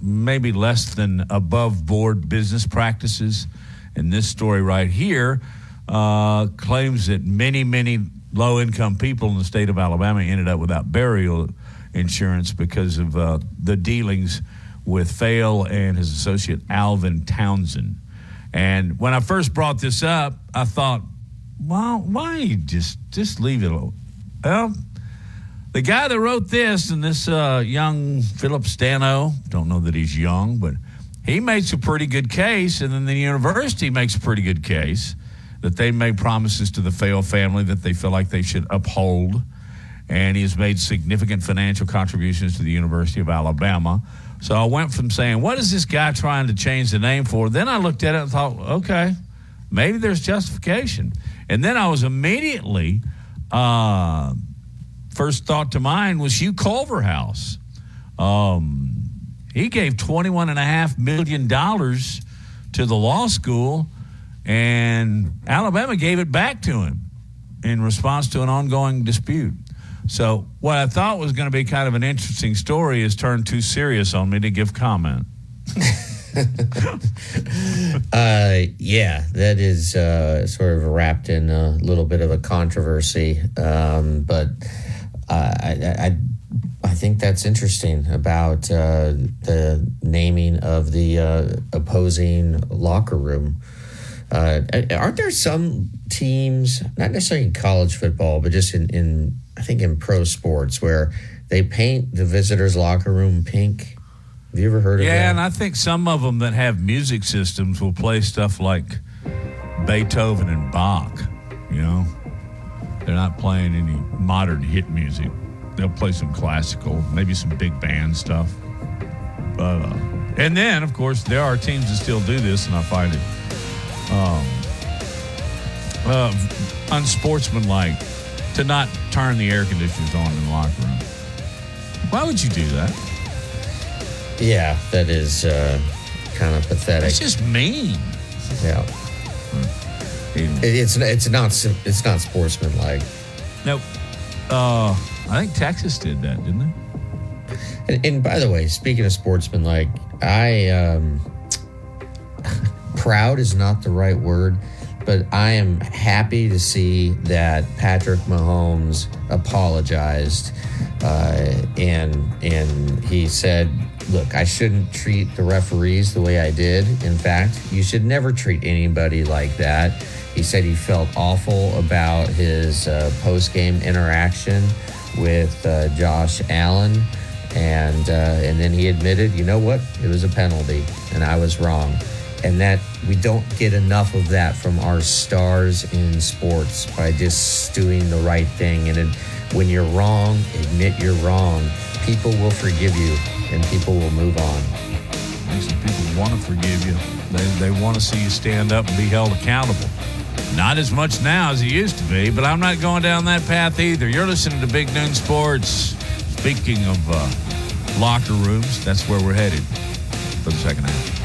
maybe less than above board business practices. And this story right here uh, claims that many, many low income people in the state of Alabama ended up without burial insurance because of uh, the dealings with Fail and his associate Alvin Townsend. And when I first brought this up, I thought, well, why just just leave it alone? Well, the guy that wrote this and this uh, young Philip Stano, don't know that he's young, but he makes a pretty good case, and then the university makes a pretty good case that they made promises to the Fail family that they feel like they should uphold. And he has made significant financial contributions to the University of Alabama. So I went from saying, What is this guy trying to change the name for? Then I looked at it and thought, Okay, maybe there's justification. And then I was immediately uh, first thought to mind was Hugh Culverhouse. Um, he gave $21.5 million to the law school, and Alabama gave it back to him in response to an ongoing dispute. So, what I thought was going to be kind of an interesting story has turned too serious on me to give comment. uh, yeah, that is uh, sort of wrapped in a little bit of a controversy. Um, but uh, I, I, I think that's interesting about uh, the naming of the uh, opposing locker room. Aren't there some teams, not necessarily in college football, but just in, in I think in pro sports, where they paint the visitors' locker room pink? Have you ever heard of yeah, that? Yeah, and I think some of them that have music systems will play stuff like Beethoven and Bach. You know, they're not playing any modern hit music. They'll play some classical, maybe some big band stuff. But uh, and then, of course, there are teams that still do this, and I find it um, uh, unsportsmanlike to not turn the air conditioners on in the locker room. Why would you do that? Yeah, that is uh, kind of pathetic. It's just mean. Yeah. It's it's not it's not sportsmanlike. Nope. Uh, I think Texas did that, didn't they? And, and by the way, speaking of sportsmanlike, I um, proud is not the right word, but I am happy to see that Patrick Mahomes apologized uh, and and he said, "Look, I shouldn't treat the referees the way I did. In fact, you should never treat anybody like that." He said he felt awful about his uh, post game interaction with uh, Josh Allen, and uh, and then he admitted, you know what, it was a penalty, and I was wrong, and that we don't get enough of that from our stars in sports by just doing the right thing, and when you're wrong, admit you're wrong. People will forgive you, and people will move on. Some people want to forgive you. They, they want to see you stand up and be held accountable. Not as much now as it used to be, but I'm not going down that path either. You're listening to Big Noon Sports. Speaking of uh, locker rooms, that's where we're headed for the second half.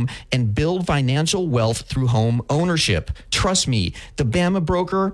and build financial wealth through home ownership. Trust me, the Bama broker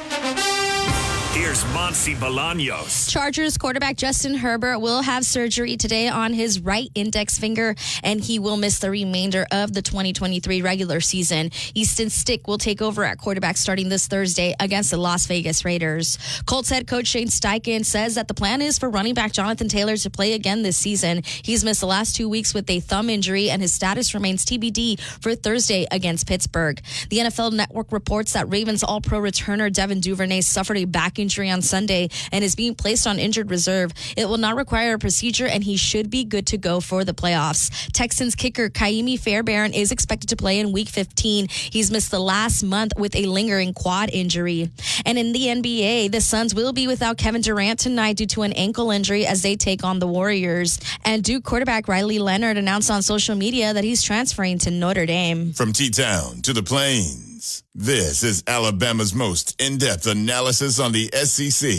Here's Monty Bolaños. Chargers quarterback Justin Herbert will have surgery today on his right index finger, and he will miss the remainder of the 2023 regular season. Easton Stick will take over at quarterback starting this Thursday against the Las Vegas Raiders. Colts head coach Shane Steichen says that the plan is for running back Jonathan Taylor to play again this season. He's missed the last two weeks with a thumb injury, and his status remains TBD for Thursday against Pittsburgh. The NFL Network reports that Ravens All Pro returner Devin Duvernay suffered a back injury on Sunday and is being placed on injured reserve. It will not require a procedure, and he should be good to go for the playoffs. Texans kicker Kaimi Fairbairn is expected to play in Week 15. He's missed the last month with a lingering quad injury. And in the NBA, the Suns will be without Kevin Durant tonight due to an ankle injury as they take on the Warriors. And Duke quarterback Riley Leonard announced on social media that he's transferring to Notre Dame. From T Town to the Plains, this is Alabama's most in depth analysis on the SEC.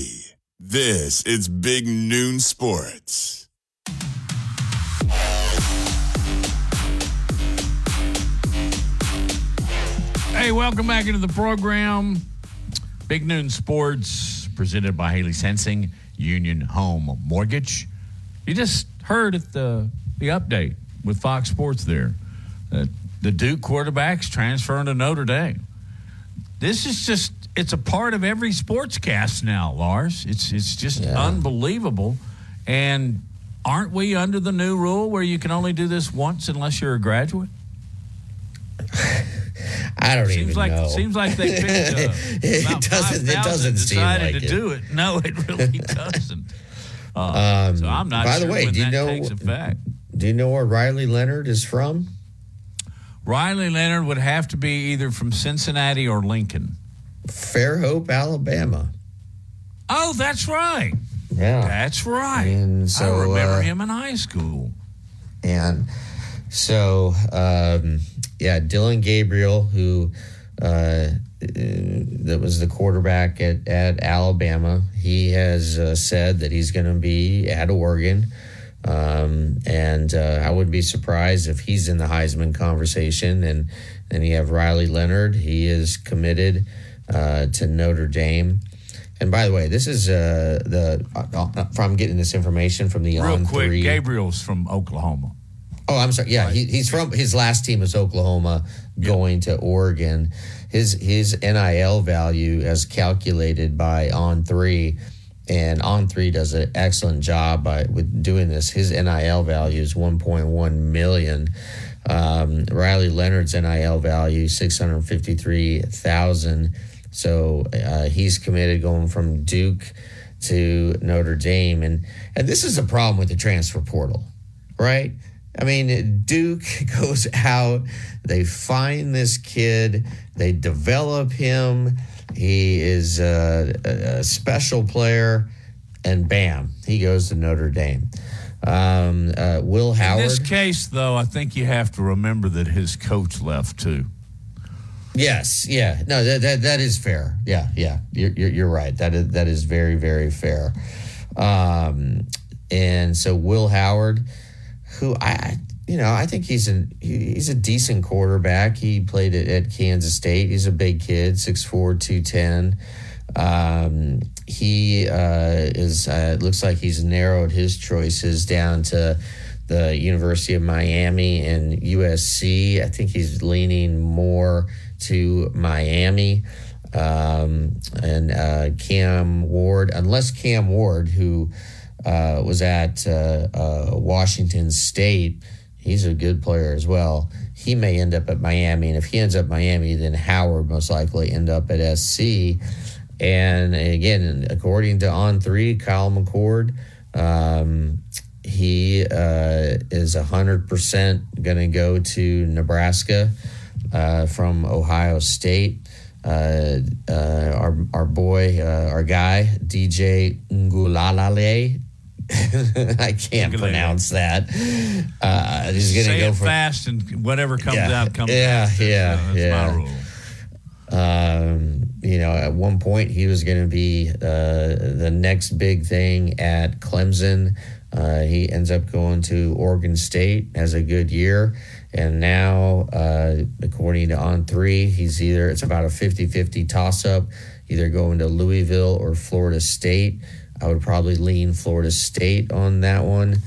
This is Big Noon Sports. Hey, welcome back into the program. Big Noon Sports, presented by Haley Sansing, Union Home Mortgage. You just heard at the the update with Fox Sports there that the Duke quarterbacks transferring to Notre Dame. This is just it's a part of every sportscast now, Lars. It's it's just Yeah. unbelievable. And aren't we under the new rule where you can only do this once unless you're a graduate? I don't Seems even like know. seems like they picked uh, It doesn't- it doesn't seem decided like to it. do it. No, it really doesn't. Uh, so I'm not Um, by sure the way, do you know- takes effect. Do you know where Riley Leonard is from? Riley Leonard would have to be either from Cincinnati or Lincoln. Fairhope, Alabama. Oh, that's right. Yeah. That's right. And I so, remember uh, him in high school. And so, um, yeah, Dillon Gabriel, who uh, uh, that was the quarterback at, at Alabama, he has uh, said that he's going to be at Oregon. Um, and uh, I wouldn't be surprised if he's in the Heisman conversation. And then you have Riley Leonard. He is committed uh, to Notre Dame. And by the way, this is uh, the uh, from getting this information from the Real on quick, three. Gabriel's from Oklahoma. Oh, I'm sorry. Yeah, he, he's from his last team is Oklahoma, going to Oregon. His his NIL value, as calculated by On Three, and On Three does an excellent job by with doing this. His NIL value is 1.1 million. Um, Riley Leonard's NIL value 653,000. So uh, he's committed going from Duke to Notre Dame, and and this is a problem with the transfer portal right? I mean, Duke goes out, they find this kid, they develop him. He is a, a special player, and bam, he goes to Notre Dame. Um, uh, Will Howard. In this case, though, I think you have to remember that his coach left too. Yes, yeah, no, that that, that is fair. Yeah, yeah, you're, you're you're right. That is that is very very fair. Um, and so Will Howard, who I, I you know I think he's an he's a decent quarterback. He played at, at Kansas State. He's a big kid, 6'4", 210. Um, he uh, is uh, looks like he's narrowed his choices down to the University of Miami and USC. I think he's leaning more to Miami. Um, and uh, Cam Ward, unless Cam Ward, who uh, was at uh, uh, Washington State, he's a good player as well. He may end up at Miami, and if he ends up Miami, then Howard most likely end up at SC. And again, according to On Three, Kyle McCord, um, he uh, is hundred percent going to go to Nebraska uh, from Ohio State. Uh, uh, our our boy, uh, our guy, DJ Ngulalale. I can't pronounce that. Uh, he's going Say to go it for fast, and whatever comes Yeah. out comes Yeah, out. Yeah, uh, that's yeah. my rule. Um, you know, at one point he was going to be uh, the next big thing at Clemson. Uh, he ends up going to Oregon State, has a good year. And now, uh, according to On Three, he's either, it's about a 50 50 toss up. either going to Louisville or Florida State. I would probably lean Florida State on that one.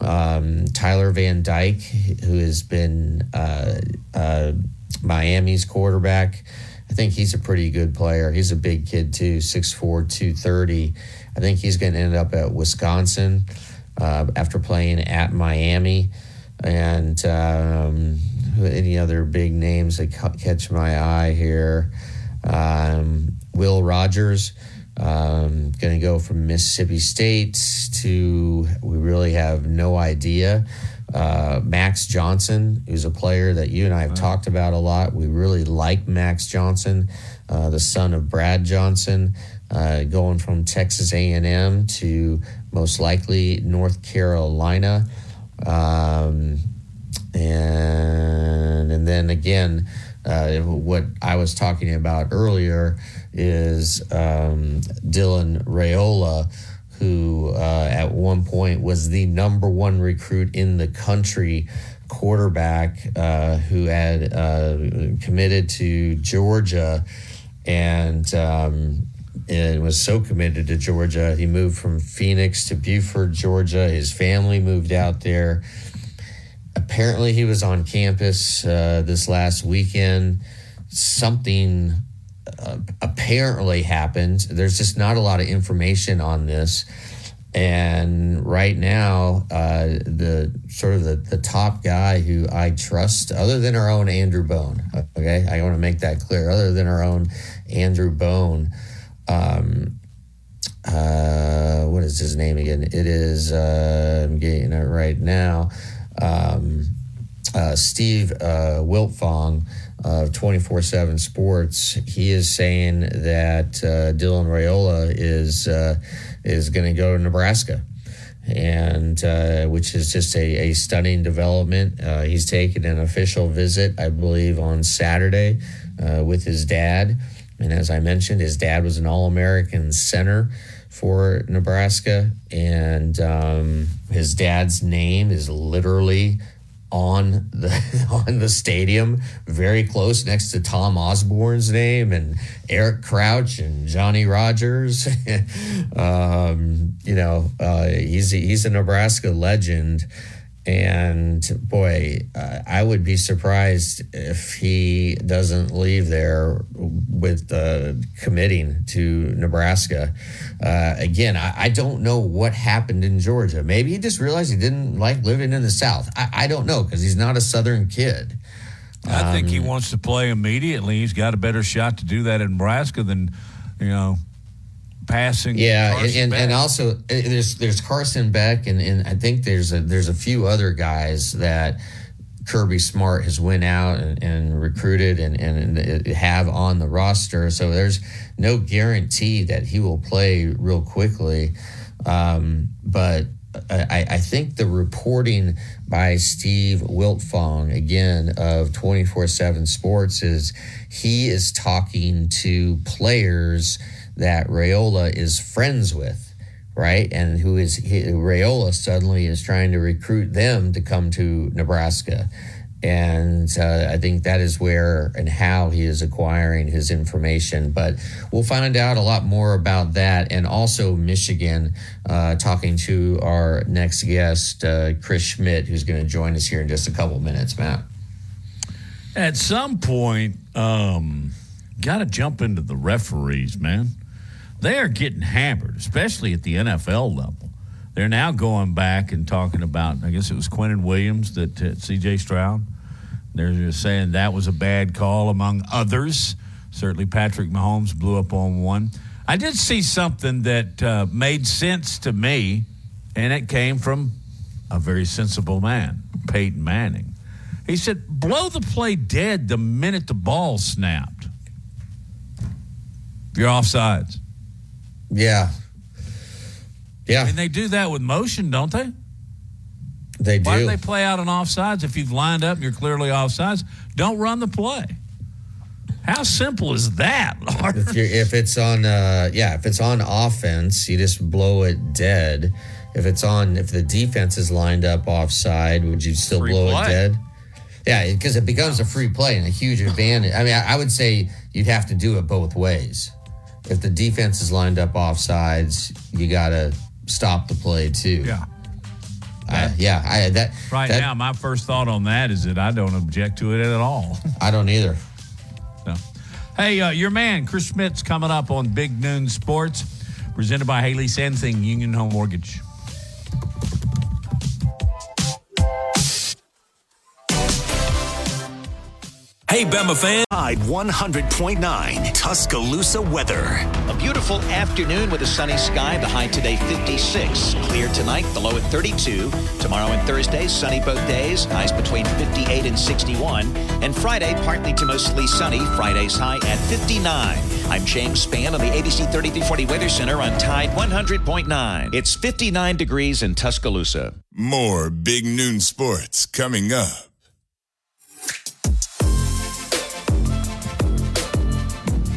Um, Tyler Van Dyke, who has been uh, uh, Miami's quarterback. I think he's a pretty good player. He's a big kid too, 6'4, 230. I think he's going to end up at Wisconsin uh, after playing at Miami. And um, any other big names that ca- catch my eye here? Um, Will Rogers. Um, going to go from Mississippi State to we really have no idea. Uh, Max Johnson, who's a player that you and I have talked about a lot. We really like Max Johnson, uh, the son of Brad Johnson, uh, going from Texas A&M to most likely North Carolina. Um, and and then again, uh, what I was talking about earlier is um, Dylan Raiola, who uh, at one point was the number one recruit in the country quarterback uh, who had uh, committed to Georgia and um, and was so committed to Georgia. He moved from Phoenix to Buford, Georgia. His family moved out there. Apparently, he was on campus uh, this last weekend. Something uh, apparently happened. There's just not a lot of information on this. And right now, uh, the sort of the, the top guy who I trust, other than our own Andrew Bone, okay, I want to make that clear, other than our own Andrew Bone, um, uh, what is his name again? It is, uh, I'm getting it right now, um, uh, Steve uh, Wiltfong of 24 7 Sports. He is saying that uh, Dylan Raiola is, uh, is going to go to Nebraska. And uh, which is just a, a stunning development. Uh, he's taken an official visit, I believe, on Saturday uh, with his dad. And as I mentioned, his dad was an All American center for Nebraska. And um, his dad's name is literally on the on the stadium, very close next to Tom Osborne's name and Eric Crouch and Johnny Rodgers. um, you know, uh, he's he's a Nebraska legend, and boy, uh, I would be surprised if he doesn't leave there with uh, committing to Nebraska. Uh, again, I, I, don't know what happened in Georgia. Maybe he just realized he didn't like living in the South. I, I don't know because he's not a Southern kid. I think he Um, wants to play immediately. He's got a better shot to do that in Nebraska than, you know, passing. Yeah, and, and, and also uh, there's there's Carson Beck and, and I think there's a there's a few other guys that Kirby Smart has went out and, and recruited and, and have on the roster. So there's no guarantee that he will play real quickly. Um, but I, I think the reporting by Steve Wiltfong, again, of 24 7 Sports, is he is talking to players that Raiola is friends with, right? And who is Raiola suddenly is trying to recruit them to come to Nebraska. And uh, I think that is where and how he is acquiring his information. But we'll find out a lot more about that. And also, Michigan, uh, talking to our next guest, uh, Chris Schmidt, who's going to join us here in just a couple minutes, Matt. At some point, um, got to jump into the referees, man. They are getting hammered, especially at the NFL level. They're now going back and talking about, I guess it was Quentin Williams that uh, CJ Stroud. They're just saying that was a bad call, among others. Certainly, Patrick Mahomes blew up on one. I did see something that uh, made sense to me, and it came from a very sensible man, Peyton Manning. He said, blow the play dead the minute the ball snapped. You're offsides. Yeah. Yeah. And they do that with motion, don't they? They do. Why do they play out on offsides? If you've lined up and you're clearly offsides, don't run the play. How simple is that, Lord? if, you're, if it's on, uh, yeah, if it's on offense, you just blow it dead. If it's on, if the defense is lined up offside, would you still Free blow play. it dead? Yeah, because it becomes a free play and a huge advantage. I mean, I, I would say you'd have to do it both ways. If the defense is lined up offsides, you got to stop the play too. Yeah. Uh, yeah, I, that Right that- now, my first thought on that is that I don't object to it at all. I don't either. No. Hey, uh, your man, Chris Schmidt's coming up on Big Noon Sports, presented by Haley Sansing Union Home Mortgage. Hey, Bama fan. Tide 100.9 Tuscaloosa weather. A beautiful afternoon with a sunny sky. The high today 56. Clear tonight, the low at 32. Tomorrow and Thursday, sunny both days. Highs between 58 and 61. And Friday, partly to mostly sunny. Friday's high at 59. I'm James Spann on the ABC 3340 Weather Center on Tide 100.9. It's 59 degrees in Tuscaloosa. More big noon sports coming up.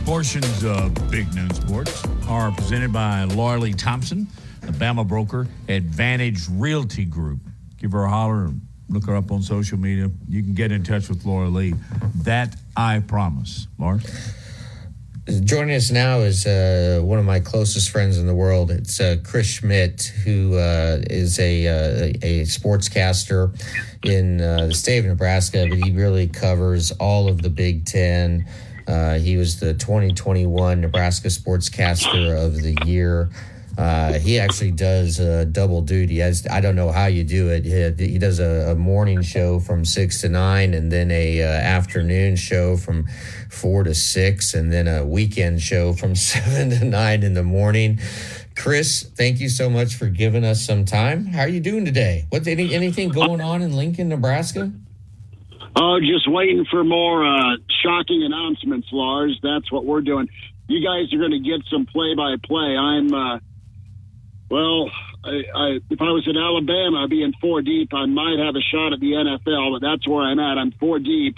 Portions of Big Noon Sports are presented by Laura Lee Thompson, the Bama broker, Advantage Realty Group. Give her a holler and look her up on social media. You can get in touch with Laura Lee. That I promise. Laura? Joining us now is uh, one of my closest friends in the world. It's uh, Chris Schmidt, who uh, is a uh, a sportscaster in uh, the state of Nebraska, but he really covers all of the Big Ten. Uh, he was the 2021 Nebraska Sportscaster of the Year. Uh, he actually does uh, double duty. As I don't know how you do it. He, he does a, a morning show from six to nine, and then a uh, afternoon show from four to six, and then a weekend show from seven to nine in the morning. Chris, thank you so much for giving us some time. How are you doing today? What any, anything going on in Lincoln, Nebraska? Oh, just waiting for more uh, shocking announcements, Lars. That's what we're doing. You guys are going to get some play-by-play. I'm, uh, well, I, I, if I was in Alabama, I'd be in four deep. I might have a shot at the NFL, but that's where I'm at. I'm four deep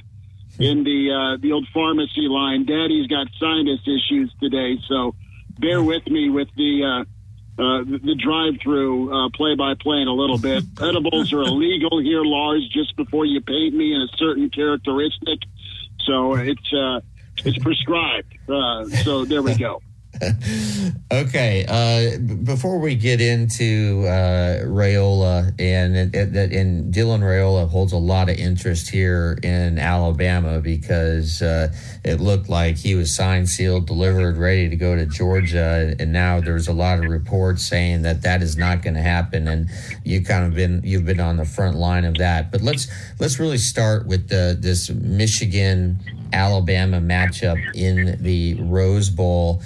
in the uh, the old pharmacy line. Daddy's got sinus issues today, so bear with me with the. Uh, uh, the, the drive-through uh, play-by-play in a little bit. Edibles are illegal here, Lars. Just before you paint me in a certain characteristic, so it's uh, it's prescribed. Uh, so there we go. okay. Uh, before we get into uh, Raiola, and, and, Dylan Raiola holds a lot of interest here in Alabama because uh, it looked like he was signed, sealed, delivered, ready to go to Georgia, and now there's a lot of reports saying that that is not going to happen. And you kind of been you've been on the front line of that. But let's let's really start with the this Michigan Alabama matchup in the Rose Bowl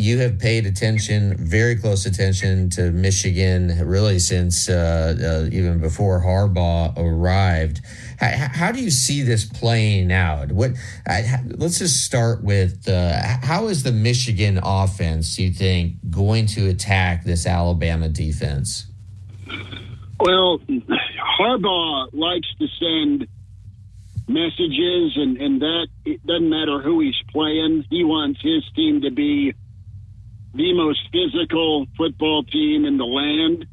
you have paid attention, very close attention to Michigan, really since uh, uh, even before Harbaugh arrived. How, how, do you see this playing out? What? I, let's just start with uh, how is the Michigan offense? You think going to attack this Alabama defense? Well, Harbaugh likes to send messages, and, and that it doesn't matter who he's playing. He wants his team to be the most physical football team in the land.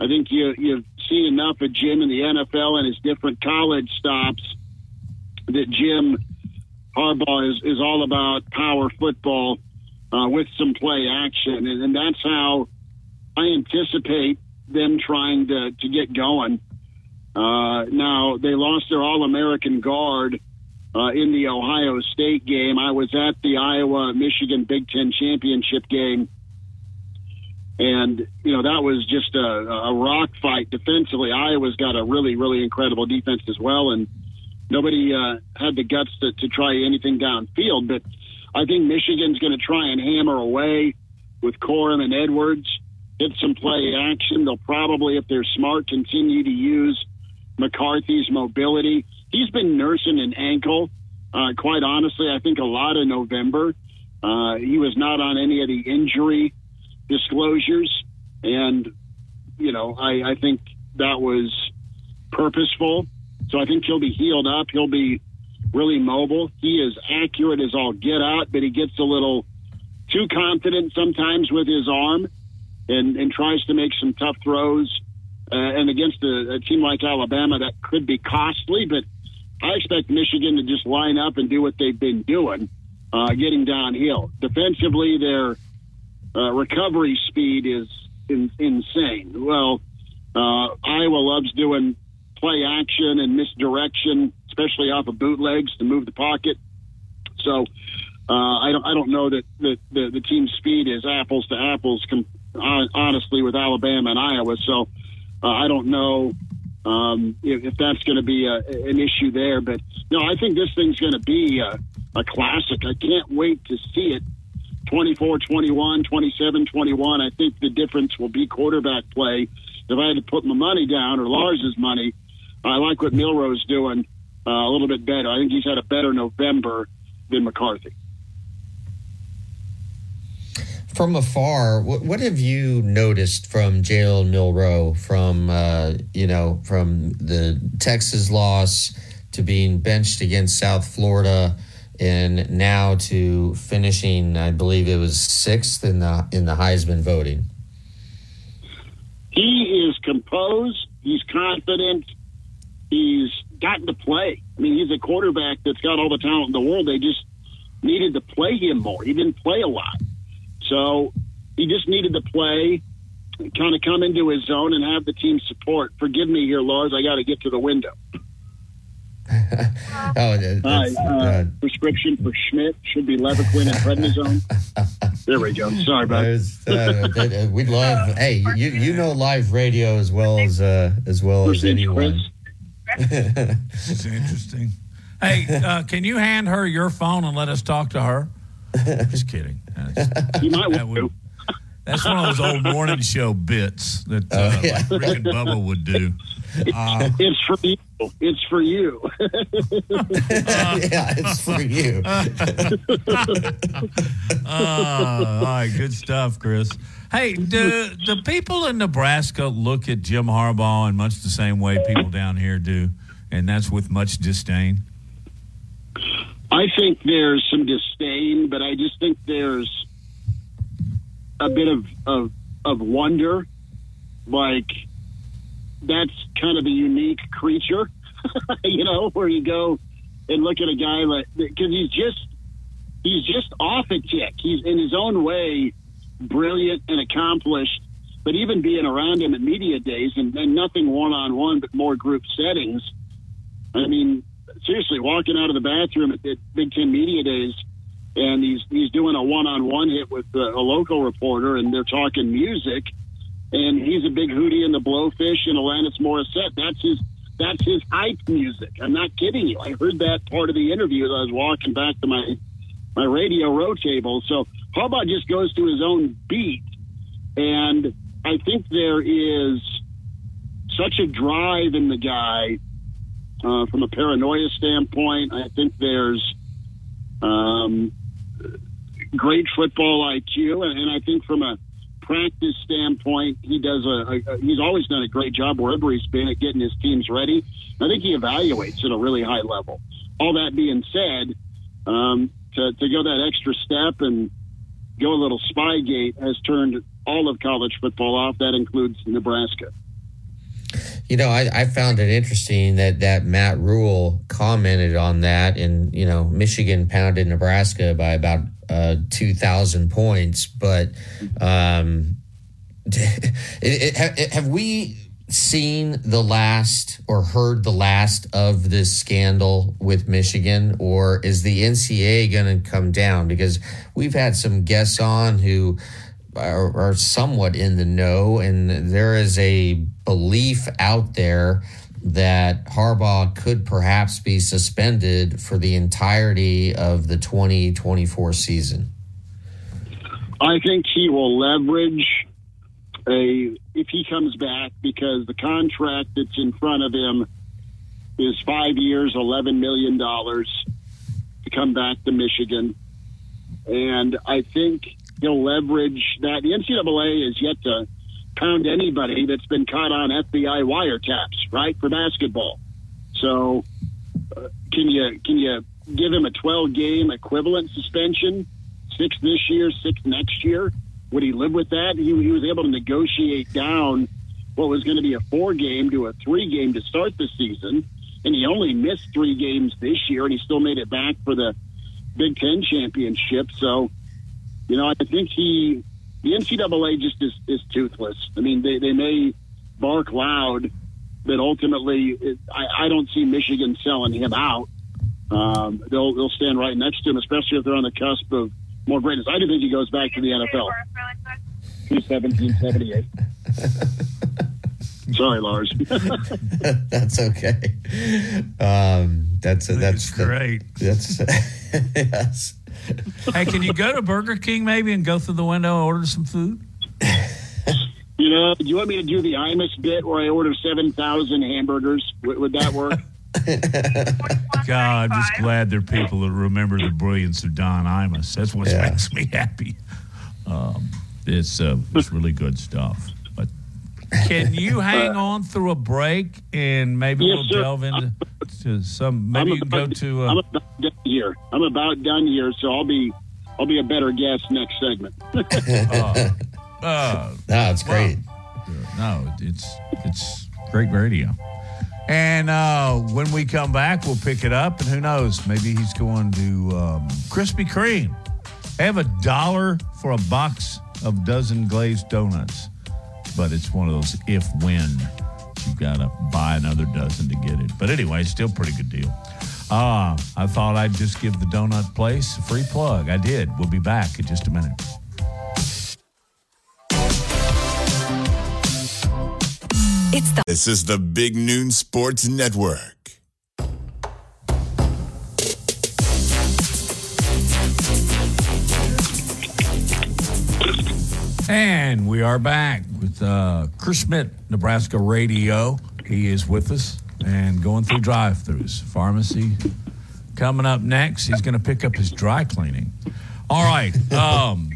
I think you, you've seen enough of Jim in the NFL and his different college stops that Jim Harbaugh is, is all about power football uh, with some play action. And, and that's how I anticipate them trying to, to get going. Uh, now, they lost their All American guard uh, in the Ohio State game. I was at the Iowa Michigan Big Ten championship game, and you know that was just a, a rock fight defensively. Iowa's got a really, really incredible defense as well, and nobody uh, had the guts to, to try anything downfield. But I think Michigan's going to try and hammer away with Corum and Edwards, get some play action. They'll probably, if they're smart, continue to use McCarthy's mobility he's been nursing an ankle. Uh, quite honestly, I think a lot of November. Uh, he was not on any of the injury disclosures, and you know, I, I think that was purposeful. So I think he'll be healed up. He'll be really mobile. He is accurate as all get out, but he gets a little too confident sometimes with his arm, and and tries to make some tough throws. Uh, and against a, a team like Alabama, that could be costly, but I expect Michigan to just line up and do what they've been doing. uh, getting downhill. Defensively, their uh, recovery speed is in, insane. Well, uh, Iowa loves doing play action and misdirection, especially off of bootlegs to move the pocket. So uh, I don't I don't know that, that the, the team's speed is apples to apples, com- honestly, with Alabama and Iowa. So uh, I don't know um, if, if that's going to be a, an issue there. But no, I think this thing's going to be a, a classic. I can't wait to see it. 24 21, 27 21. I think the difference will be quarterback play. If I had to put my money down or Lars's money, I like what Milroe's doing uh, a little bit better. I think he's had a better November than McCarthy. From afar, what, what have you noticed from Jalen Milroe from uh, you know from the Texas loss to being benched against South Florida? and now to finishing, I believe it was sixth in the in the Heisman voting. He is composed. He's confident. He's gotten to play. I mean, he's a quarterback that's got all the talent in the world. They just needed to play him more. He didn't play a lot, so he just needed to play, kind of come into his zone and have the team support. Forgive me here, Lars. I got to get to the window. oh, uh, uh, prescription for Schmidt should be Levaquin and prednisone. there we go. Sorry about uh, we love. Hey, you you know live radio as well as uh, as well as anyone. it's interesting. Hey, uh, can you hand her your phone and let us talk to her? Just kidding. That's, you might want would. That's one of those old morning show bits that uh, oh, yeah. like Rick and Bubba would do. Uh, it's for you. It's for you. yeah, it's for you. uh, all right, good stuff, Chris. Hey, do the people in Nebraska look at Jim Harbaugh in much the same way people down here do, and that's with much disdain? I think there's some disdain, but I just think there's a bit of of, of wonder, like that's kind of a unique creature, you know, where you go and look at a guy like because he's just he's just off a tick. He's in his own way brilliant and accomplished, but even being around him at media days and, and nothing one on one, but more group settings. I mean, seriously, walking out of the bathroom at, at Big Ten media days, and he's he's doing a one on one hit with a, a local reporter, and they're talking music and he's a big Hootie and the Blowfish and Alanis Morissette. That's his that's his hype music. I'm not kidding you. I heard that part of the interview as I was walking back to my my radio row table. So Harbaugh just goes to his own beat, and I think there is such a drive in the guy uh, from a paranoia standpoint. I think there's um, great football IQ, and, and I think from a practice standpoint, he does a, a, he's always done a great job wherever he's been at getting his teams ready. I think he evaluates at a really high level. All that being said, um, to, to go that extra step and go a little spygate has turned all of college football off. That includes Nebraska. You know, I, I, found it interesting that that Matt Rhule commented on that, and you know, Michigan pounded Nebraska by about uh, two thousand points. But um, it, it, it, have we seen the last or heard the last of this scandal with Michigan, or is the NCAA going to come down? Because we've had some guests on who are, are somewhat in the know, and there is a belief out there that Harbaugh could perhaps be suspended for the entirety of the 2024 season? I think he will leverage a if he comes back because the contract that's in front of him is five years, eleven million dollars to come back to Michigan, and I think he'll leverage that. The NCAA is yet to pound anybody that's been caught on FBI wiretaps, right, for basketball. So, uh, can you can you give him a 12 game equivalent suspension? Six this year, six next year. Would he live with that? He, he was able to negotiate down what was going to be a four game to a three game to start the season, and he only missed three games this year, and he still made it back for the Big Ten championship. So, you know, I think he, the NCAA just is, is toothless. I mean, they, they may bark loud, but ultimately, it, I, I don't see Michigan selling him out. Um, they'll they'll stand right next to him, especially if they're on the cusp of more greatness. I do think he goes back to the NFL. He's 1778. Sorry, Lars. that's okay. Um, that's that's the- great. That's yes. hey, can you go to Burger King maybe and go through the window and order some food? You know, do you want me to do the Imus bit where I order 7,000 hamburgers? Would, would that work? God, I'm just glad there are people that remember the brilliance of Don Imus. That's what Yeah. makes me happy. Um, it's uh, it's really good stuff. But can you hang on through a break and maybe Yes, we'll sir. delve into to some? Maybe I'm you can go about- to. I'm Uh, about done here. I'm about done here, so I'll be I'll be a better guest next segment. uh, No, it's great. no, it's it's great radio. And uh, when we come back, we'll pick it up, and who knows? Maybe he's going to um, Krispy Kreme. They have a dollar for a box of dozen glazed donuts, but it's one of those if when you've got to buy another dozen to get it. But anyway, it's still a pretty good deal. Uh, I thought I'd just give the donut place a free plug. I did. We'll be back in just a minute. It's the This is the Big Noon Sports Network. And we are back with uh, Chris Schmidt, Nebraska Radio. He is with us and going through drive throughs. Pharmacy coming up next. He's going to pick up his dry cleaning. All right. Um,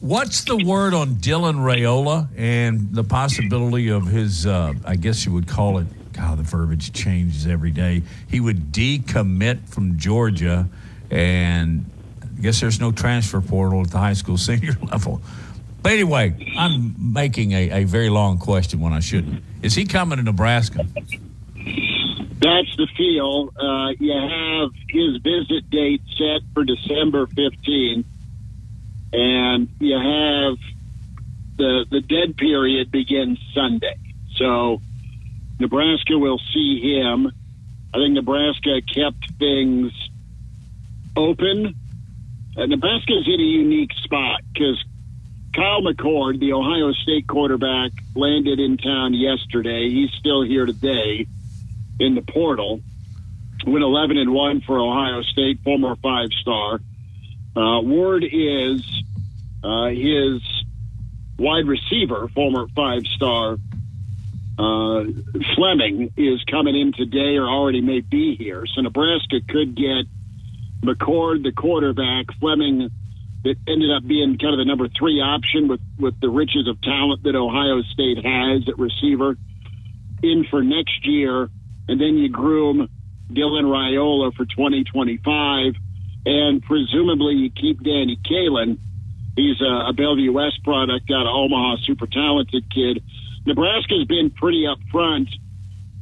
what's the word on Dylan Raiola and the possibility of his, uh, I guess you would call it, God, the verbiage changes every day. He would decommit from Georgia, and I guess there's no transfer portal at the high school senior level. But anyway, I'm making a, a very long question when I shouldn't. Is he coming to Nebraska? That's the feel. Uh, you have his visit date set for December 15th, and you have the the dead period begins Sunday. So Nebraska will see him. I think Nebraska kept things open. Uh, Nebraska's in a unique spot because Kyle McCord, the Ohio State quarterback, landed in town yesterday. He's still here today in the portal. Went 11 and 1 for Ohio State, former five star. Uh, word is uh, his wide receiver, former five star uh, Fleming, is coming in today or already may be here. So Nebraska could get McCord, the quarterback, Fleming, that ended up being kind of the number three option with, with the riches of talent that Ohio State has at receiver, in for next year. And then you groom Dylan Raiola for 2025. And presumably you keep Danny Kaelin. He's a, a Bellevue West product out of Omaha, super talented kid. Nebraska's been pretty upfront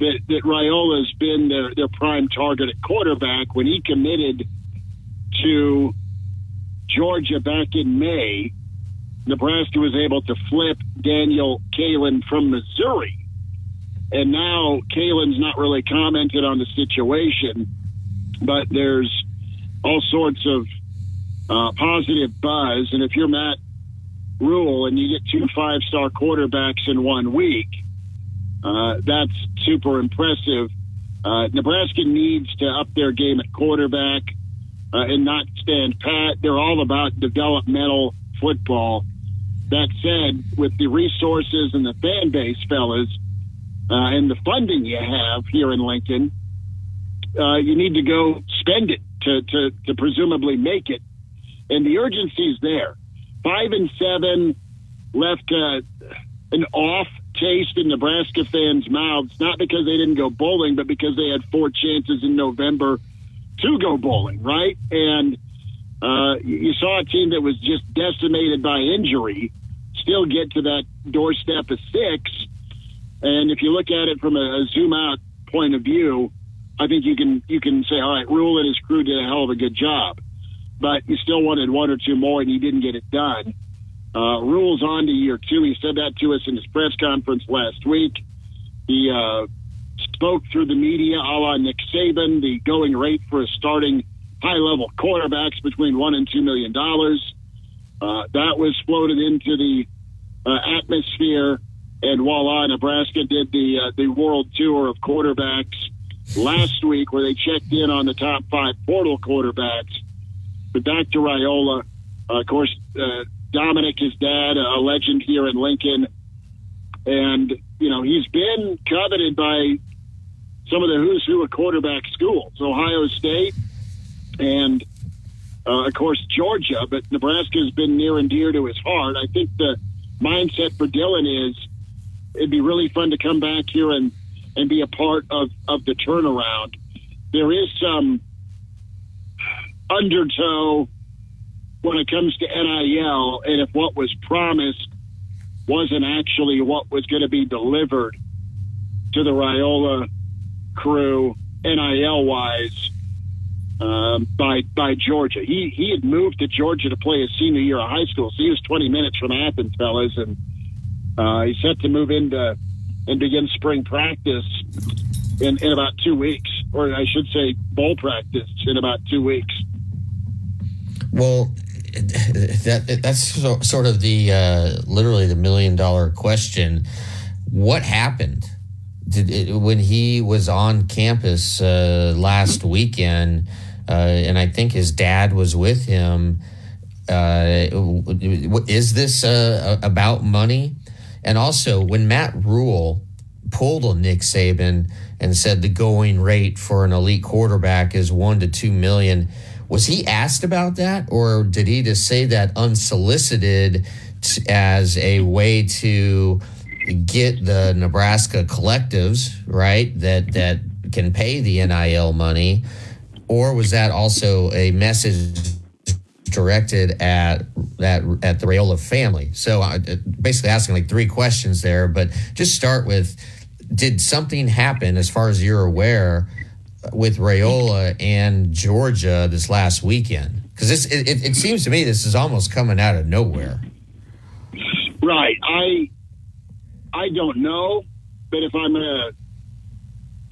that, that Raiola's been their, their prime target at quarterback. When he committed to Georgia back in May, Nebraska was able to flip Daniel Kaelin from Missouri. And now Kaelin's not really commented on the situation, but there's all sorts of uh, positive buzz. And if you're Matt Rhule and you get two five star quarterbacks in one week, uh, that's super impressive. Uh, Nebraska needs to up their game at quarterback uh, and not stand pat. They're all about developmental football. That said, with the resources and the fan base, fellas, uh, and the funding you have here in Lincoln, uh, you need to go spend it to, to, to presumably make it. And the urgency is there. Five and seven left uh, an off taste in Nebraska fans' mouths, not because they didn't go bowling, but because they had four chances in November to go bowling, right? And uh, you saw a team that was just decimated by injury still get to that doorstep of six. And if you look at it from a, a zoom out point of view, I think you can you can say, all right, Rhule and his crew did a hell of a good job. but you still wanted one or two more, and you didn't get it done. Uh, Rhule's on to year two. He said that to us in his press conference last week. He uh, spoke through the media a la Nick Saban, the going rate for a starting high level quarterbacks between one and two million dollars. Uh, that was floated into the uh, atmosphere, and voila, Nebraska did the uh, the world tour of quarterbacks last week, where they checked in on the top five portal quarterbacks. But back to uh, of course, uh, Dominic, his dad, a legend here in Lincoln, and you know he's been coveted by some of the who's who of quarterback schools, Ohio State, and uh, of course Georgia. But Nebraska has been near and dear to his heart. I think the mindset for Dylan is it'd be really fun to come back here and and be a part of of the turnaround. There is some undertow when it comes to NIL, and if what was promised wasn't actually what was going to be delivered to the Raiola crew, NIL wise, um, by by Georgia. He he had moved to Georgia to play his senior year of high school, so he was 20 minutes from Athens, fellas, and uh, he's set to move into and begin spring practice in in about two weeks, or I should say, bowl practice in about two weeks. Well, that that's so, sort of the uh, literally the million dollar question. What happened? Did it, when he was on campus uh, last weekend, uh, and I think his dad was with him. Uh, is this uh, about money? And also, when Matt Rhule pulled on Nick Saban and said the going rate for an elite quarterback is one to two million, was he asked about that, or did he just say that unsolicited as a way to get the Nebraska collectives right that that can pay the NIL money, or was that also a message directed at at at the Raiola family? So uh, basically asking like three questions there, but just start with: Did something happen as far as you're aware? with Raiola and Georgia this last weekend? Because this it, it, seems to me this is almost coming out of nowhere. Right. I I don't know, but if I'm gonna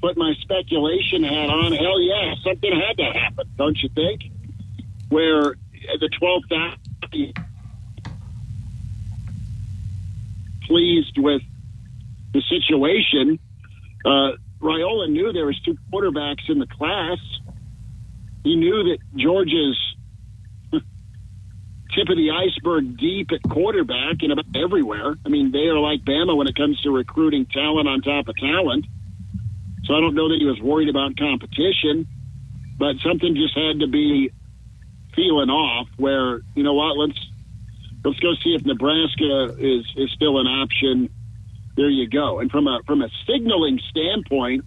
put my speculation hat on, hell yeah, something had to happen, don't you think? Where the twelfth pleased with the situation. Uh, Raiola knew there was two quarterbacks in the class. He knew that Georgia's tip of the iceberg deep at quarterback and about everywhere. I mean, they are like Bama when it comes to recruiting talent on top of talent. So I don't know that he was worried about competition, but something just had to be feeling off where, you know what, let's let's go see if Nebraska is is still an option there you go. And from a from a signaling standpoint,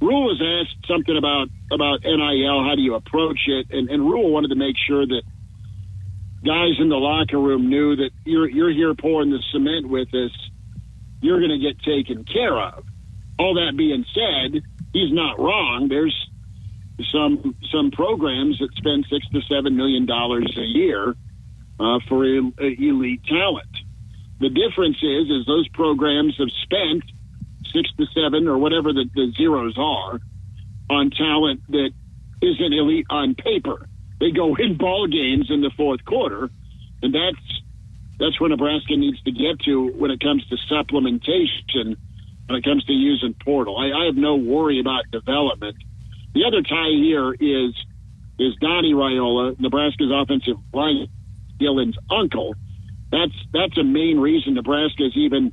Rhule was asked something about about NIL. How do you approach it? And, and Rhule wanted to make sure that guys in the locker room knew that you're you're here pouring the cement with us. You're going to get taken care of. All that being said, he's not wrong. There's some some programs that spend six to seven million dollars a year uh, for elite talent. The difference is, is those programs have spent six to seven or whatever the, the zeros are on talent that isn't elite on paper. They go win ball games in the fourth quarter, and that's that's where Nebraska needs to get to when it comes to supplementation, when it comes to using portal. I, I have no worry about development. The other tie here is is Donnie Raiola, Nebraska's offensive line, Dylan's uncle that's that's a main reason Nebraska's even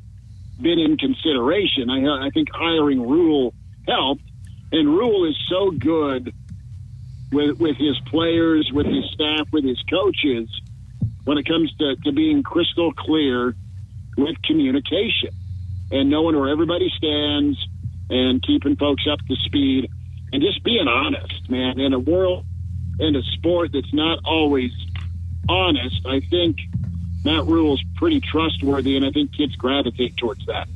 been in consideration. I, I think hiring Rhule helped, and Rhule is so good with with his players, with his staff, with his coaches when it comes to, to being crystal clear with communication and knowing where everybody stands and keeping folks up to speed and just being honest, man. In a world in a sport that's not always honest, I think Matt Rhule's pretty trustworthy, and I think kids gravitate towards that.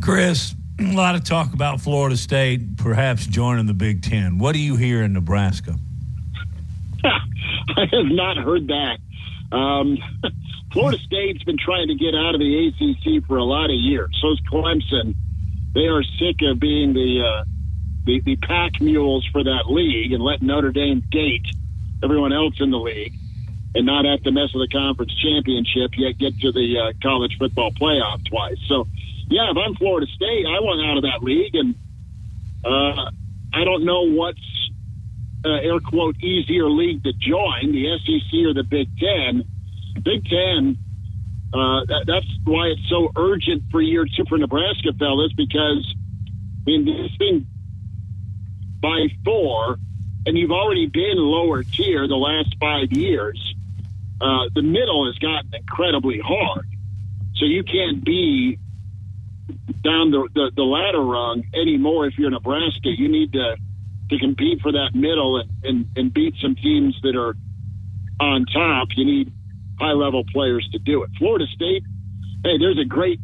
Chris, a lot of talk about Florida State perhaps joining the Big Ten. What do you hear in Nebraska? I have not heard that. Um, Florida State's been trying to get out of the ACC for a lot of years. So is Clemson. They are sick of being the uh, the, the pack mules for that league and let Notre Dame gate everyone else in the league and not have to mess with the conference championship yet get to the uh, college football playoff twice. So, yeah, if I'm Florida State, I want out of that league, and uh, I don't know what's uh, air quote easier league to join, the SEC or the Big Ten. Big Ten. Uh, that, that's why it's so urgent for year two for Nebraska, fellas, because I mean this thing by four, and you've already been lower tier the last five years. Uh, the middle has gotten incredibly hard, so you can't be down the, the, the ladder rung anymore if you're Nebraska. You need to to compete for that middle and, and, and beat some teams that are on top. You need high level players to do it. Florida State, hey, there's a great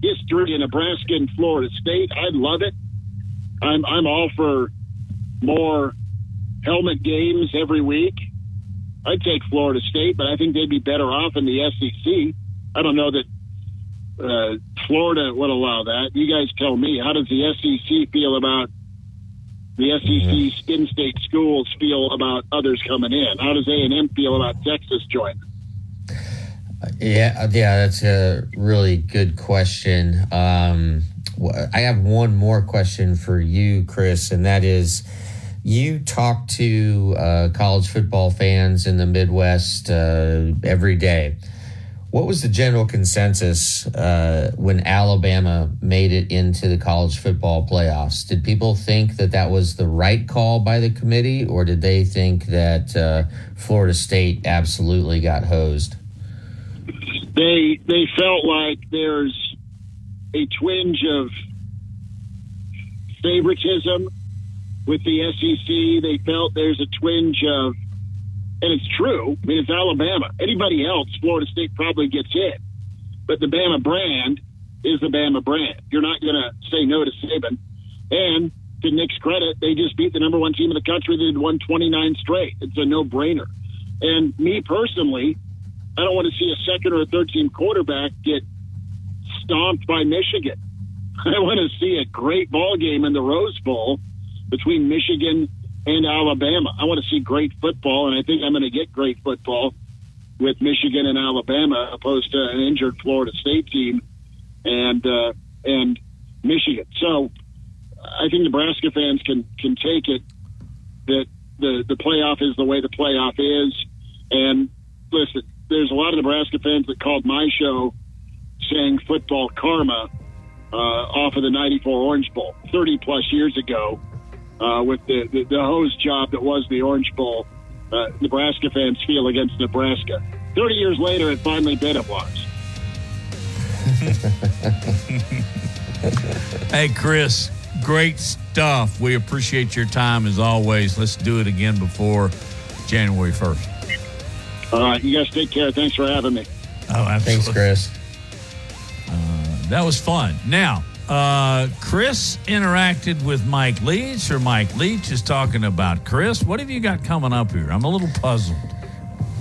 history in Nebraska and Florida State. I love it. I'm I'm all for more helmet games every week. I'd take Florida State, but I think they'd be better off in the SEC. I don't know that uh, Florida would allow that. You guys tell me. How does the SEC feel about the SEC's in-state schools feel about others coming in? How does A and M feel about Texas joining? Yeah, yeah, that's a really good question. Um, I have one more question for you, Chris, and that is you talk to uh, college football fans in the Midwest uh, every day. What was the general consensus uh, when Alabama made it into the college football playoffs? Did people think that that was the right call by the committee, or did they think that uh, Florida State absolutely got hosed? They they felt like there's a twinge of favoritism with the SEC. They felt there's a twinge of and it's true. I mean, it's Alabama. Anybody else, Florida State probably gets in. But the Bama brand is the Bama brand. You're not going to say no to Saban. And to Nick's credit, they just beat the number one team in the country. They won 29 straight. It's a no brainer. And me personally, I don't want to see a second or a third team quarterback get stomped by Michigan. I want to see a great ball game in the Rose Bowl between Michigan and Alabama. I want to see great football, and I think I'm going to get great football with Michigan and Alabama, opposed to an injured Florida State team and uh, and Michigan. So I think Nebraska fans can can take it that the the playoff is the way the playoff is. And listen, there's a lot of Nebraska fans that called my show saying football karma uh, off of the '94 Orange Bowl 30 plus years ago uh, with the, the, the host job that was the Orange Bowl. Uh, Nebraska fans feel against Nebraska. 30 years later, it finally bit it was. hey, Chris, great stuff. We appreciate your time as always. Let's do it again before January 1st. All right. You guys take care. Thanks for having me. Oh, absolutely. Thanks, Chris. Uh, that was fun. Now, uh, Chris interacted with Mike Leach, or Mike Leach is talking about Chris. What have you got coming up here? I'm a little puzzled.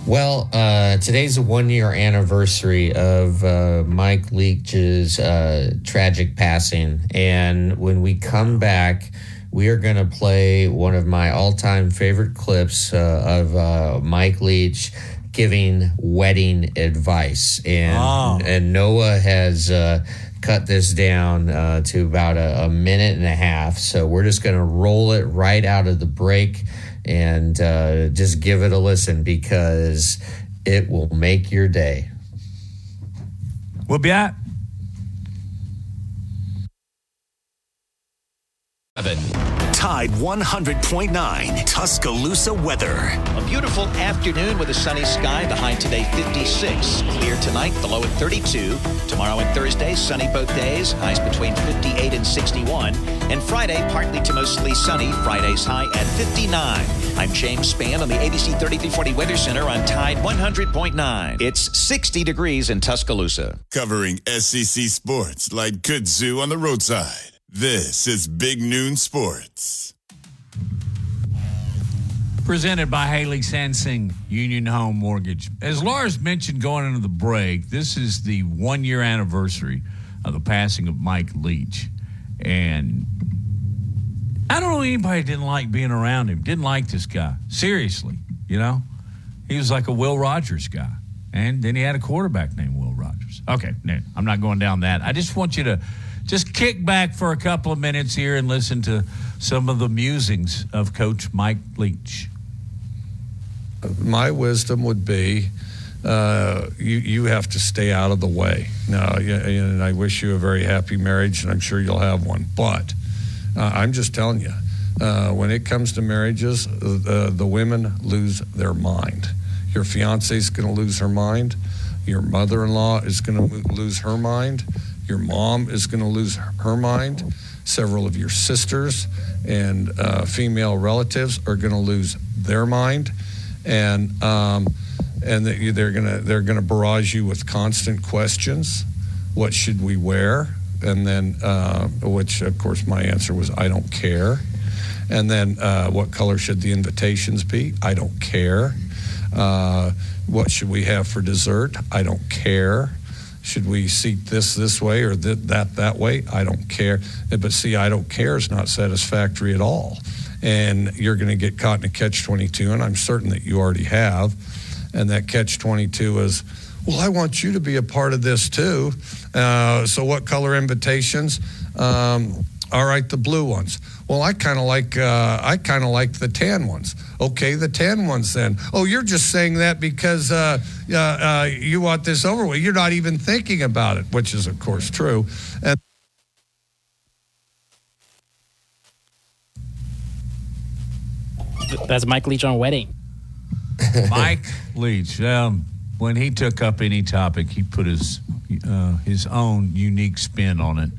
Well, uh, today's a one year anniversary of uh, Mike Leach's uh, tragic passing. And when we come back, we are going to play one of my all time favorite clips uh, of uh, Mike Leach giving wedding advice. And, Oh. and Noah has uh, cut this down uh, to about a, a minute and a half. So we're just going to roll it right out of the break and uh, just give it a listen because it will make your day. We'll be at Tide 100.9 Tuscaloosa weather. A beautiful afternoon with a sunny sky. The high today 56. Clear tonight, the low at 32. Tomorrow and Thursday, sunny both days. Highs between 58 and 61. And Friday, partly to mostly sunny. Friday's high at 59. I'm James Spann on the ABC 3340 Weather Center on Tide 100.9. It's 60 degrees in Tuscaloosa. Covering SEC sports like kudzu on the roadside. This is Big Noon Sports. presented by Haley Sansing Union Home Mortgage. As Lars mentioned going into the break, this is the one year anniversary of the passing of Mike Leach. And I don't know anybody didn't like being around him, didn't like this guy. Seriously, you know? He was like a Will Rogers guy. And then he had a quarterback named Will Rogers. Okay, I'm not going down that. I just want you to just kick back for a couple of minutes here and listen to some of the musings of Coach Mike Leach my wisdom would be uh, you you have to stay out of the way. Now, and I wish you a very happy marriage, and I'm sure you'll have one. But uh, I'm just telling you, uh, when it comes to marriages, the women lose their mind. Your fiance is going to lose her mind. Your mother-in-law is going to lose her mind. Your mom is going to lose her mind. Several of your sisters and uh, female relatives are going to lose their mind and um, and they're gonna they're gonna barrage you with constant questions. What should we wear? And then, uh, which of course my answer was I don't care. And then, uh, what color should the invitations be? I don't care. Uh, what should we have for dessert? I don't care. Should we seat this this way or th- that that way? I don't care. But see, I don't care is not satisfactory at all and you're going to get caught in a catch 22 and i'm certain that you already have and that catch 22 is well i want you to be a part of this too uh, so what color invitations um, all right the blue ones. Well i kind of like uh, i kind of like the tan ones. Okay the tan ones then. Oh you're just saying that because uh, uh, uh you want this over with. You're not even thinking about it which is of course true. And that's Mike Leach on wedding. Mike Leach, um, when he took up any topic, he put his uh, his own unique spin on it.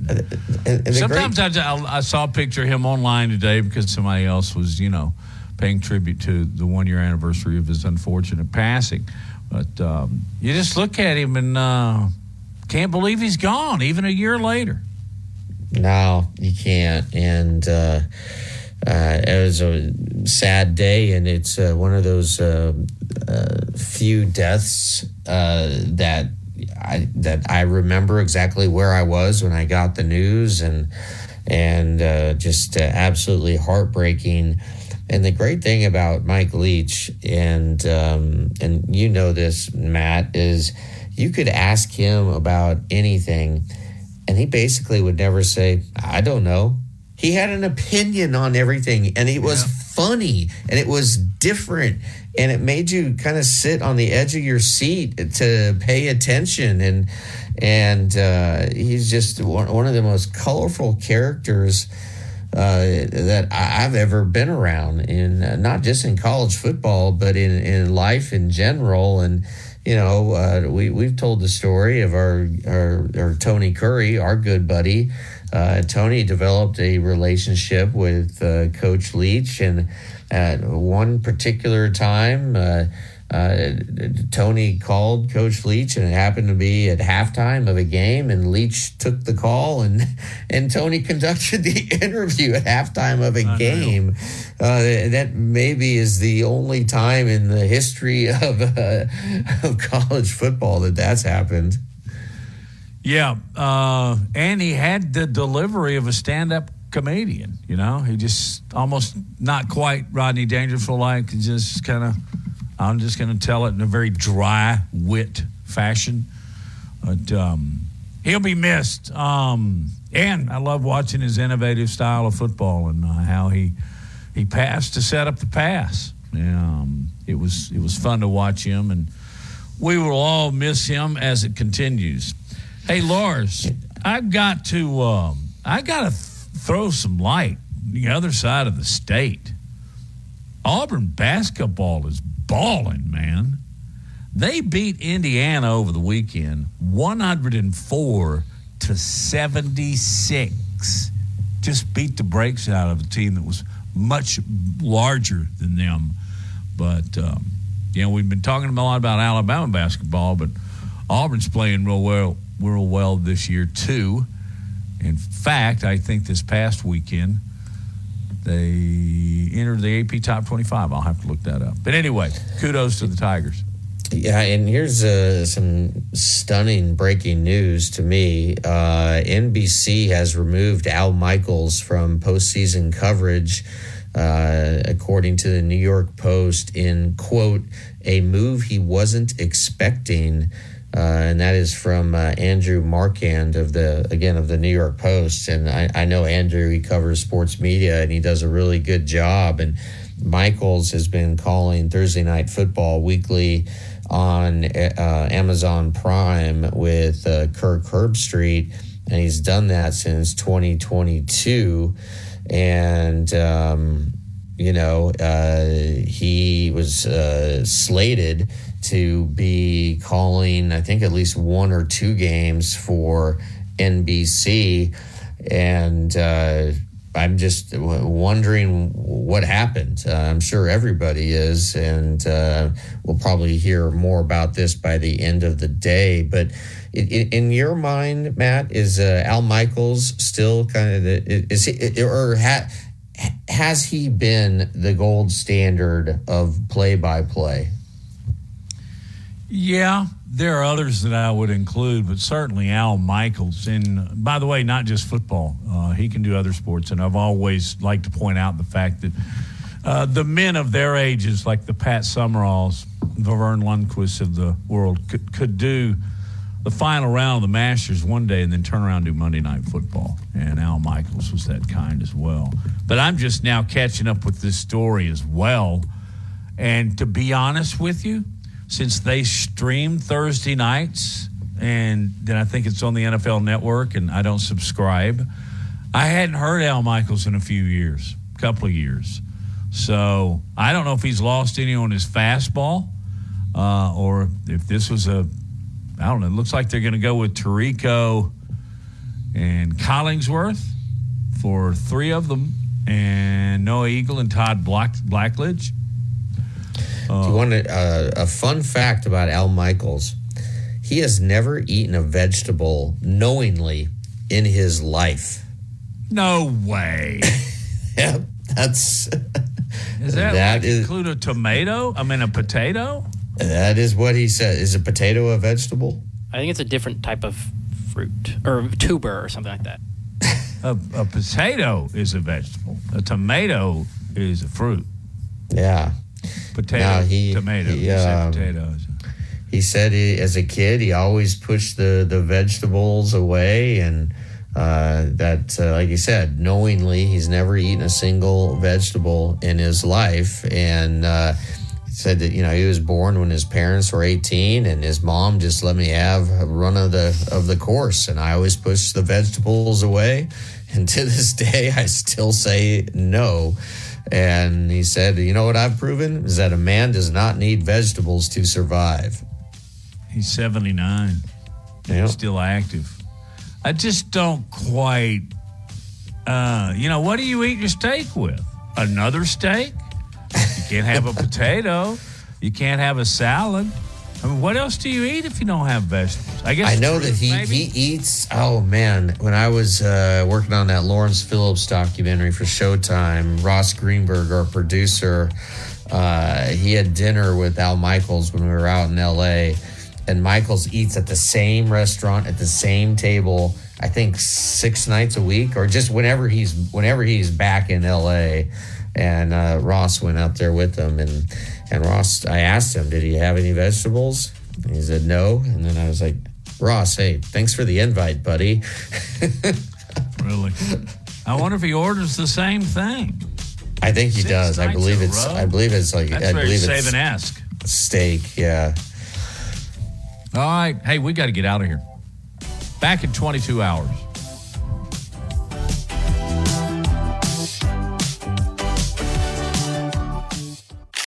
And, and Sometimes great- I, I saw a picture of him online today because somebody else was, you know, paying tribute to the one year anniversary of his unfortunate passing. But um, you just look at him and uh, can't believe he's gone, even a year later. No, you can't. And uh, uh, it was a sad day, and it's uh, one of those uh, uh few deaths uh, that I that I remember exactly where I was when I got the news, and and uh, just absolutely heartbreaking. And the great thing about Mike Leach, and um, and you know this, Matt, is you could ask him about anything, and he basically would never say, "I don't know." He had an opinion on everything and it was yeah. funny and it was different and it made you kind of sit on the edge of your seat to pay attention and and uh, he's just one, one of the most colorful characters uh, that I've ever been around in uh, not just in college football but in, in life in general and you know uh, we, we've told the story of our, our, our Tony Curry our good buddy uh, Tony developed a relationship with uh, Coach Leach, and at one particular time, uh, uh, Tony called Coach Leach, and it happened to be at halftime of a game, and Leach took the call, and and Tony conducted the interview at halftime of a Unreal. game. Uh, that maybe is the only time in the history of uh, of college football that that's happened. Yeah, uh, and he had the delivery of a stand-up comedian. You know, he just almost not quite Rodney Dangerfield like, just kind of. I'm just going to tell it in a very dry wit fashion, but um, he'll be missed. Um, and I love watching his innovative style of football and uh, how he he passed to set up the pass. Um, it was it was fun to watch him, and we will all miss him as it continues. Hey, Lars, I've got to, um, I got to th- throw some light the other side of the state. Auburn basketball is balling, man. They beat Indiana over the weekend, 104 to 76. Just beat the brakes out of a team that was much larger than them. But, um, you know, we've been talking a lot about Alabama basketball, but Auburn's playing real well real well this year, too. In fact, I think this past weekend, They entered the AP top 25. I'll have to look that up. But anyway, kudos to the Tigers. Yeah, and here's uh, some stunning breaking news to me. Uh, NBC has removed Al Michaels from postseason coverage, uh, according to the New York Post, in quote, a move he wasn't expecting. Uh, and that is from uh, Andrew Marchand of the again of the New York Post. And I, I know Andrew; he covers sports media, and he does a really good job. And Michaels has been calling Thursday Night Football weekly on uh, Amazon Prime with uh, Kirk Herbstreit, and he's done that since 2022. And um, you know, uh, he was uh, slated to be calling, I think, at least one or two games for NBC, and uh, I'm just wondering what happened. Uh, I'm sure everybody is, and uh, we'll probably hear more about this by the end of the day. But in, in your mind, Matt, is uh, Al Michaels still kind of the, is he or ha, has he been the gold standard of play by play? Yeah, there are others that I would include, but certainly Al Michaels. And by the way, not just football, uh, he can do other sports. And I've always liked to point out the fact that uh, the men of their ages, like the Pat Summeralls, the Verne Lundquist of the world, could, could do the final round of the Masters one day and then turn around and do Monday Night Football. And Al Michaels was that kind as well. But I'm just now catching up with this story as well. And to be honest with you, since they stream Thursday nights, and then I think it's on the NFL Network, and I don't subscribe. I hadn't heard Al Michaels in a few years, a couple of years. So I don't know if he's lost any on his fastball, uh, or if this was a, I don't know. It looks like they're going to go with Tirico and Collinsworth for three of them, and Noah Eagle and Todd Black, Blackledge. Uh, Do you want a, uh, a fun fact about Al Michaels? He has never eaten a vegetable knowingly in his life. No way. yep, that's. Is that, that like is, include a tomato? I mean, a potato? That is what he said. Is a potato a vegetable? I think it's a different type of fruit or tuber or something like that. a, a potato is a vegetable. A tomato is a fruit. Yeah. Potato, now he, tomato. He, um, potatoes. He said he, as a kid he always pushed the the vegetables away and. Uh, that, uh, like you said, knowingly, he's never eaten a single vegetable in his life, and uh, said that you know he was born when his parents were 18 and his mom just let me have a run of the of the course and i always push the vegetables away and to this day i still say no and he said, You know what I've proven? Is that a man does not need vegetables to survive. He's 79. Yep. Still active. I just don't quite, uh, you know, what do you eat your steak with? Another steak? You can't have a potato. You can't have a salad. I mean, what else do you eat if you don't have vegetables? I guess I know that he, he eats. Oh man, when I was uh, working on that Lawrence Phillips documentary for Showtime, Ross Greenberg, our producer, uh, he had dinner with Al Michaels when we were out in L.A. And Michaels eats at the same restaurant at the same table. I think six nights a week, or just whenever he's whenever he's back in L.A. And uh, Ross went out there with him and and Ross, I asked him, did he have any vegetables? And he said no. And then I was like, Ross, hey, thanks for the invite, buddy. really? I wonder if he orders the same thing. I think he Six does. I believe it's. I believe it's like. That's I believe save and ask. Steak, yeah. All right. Hey, we got to get out of here. Back in 22 hours.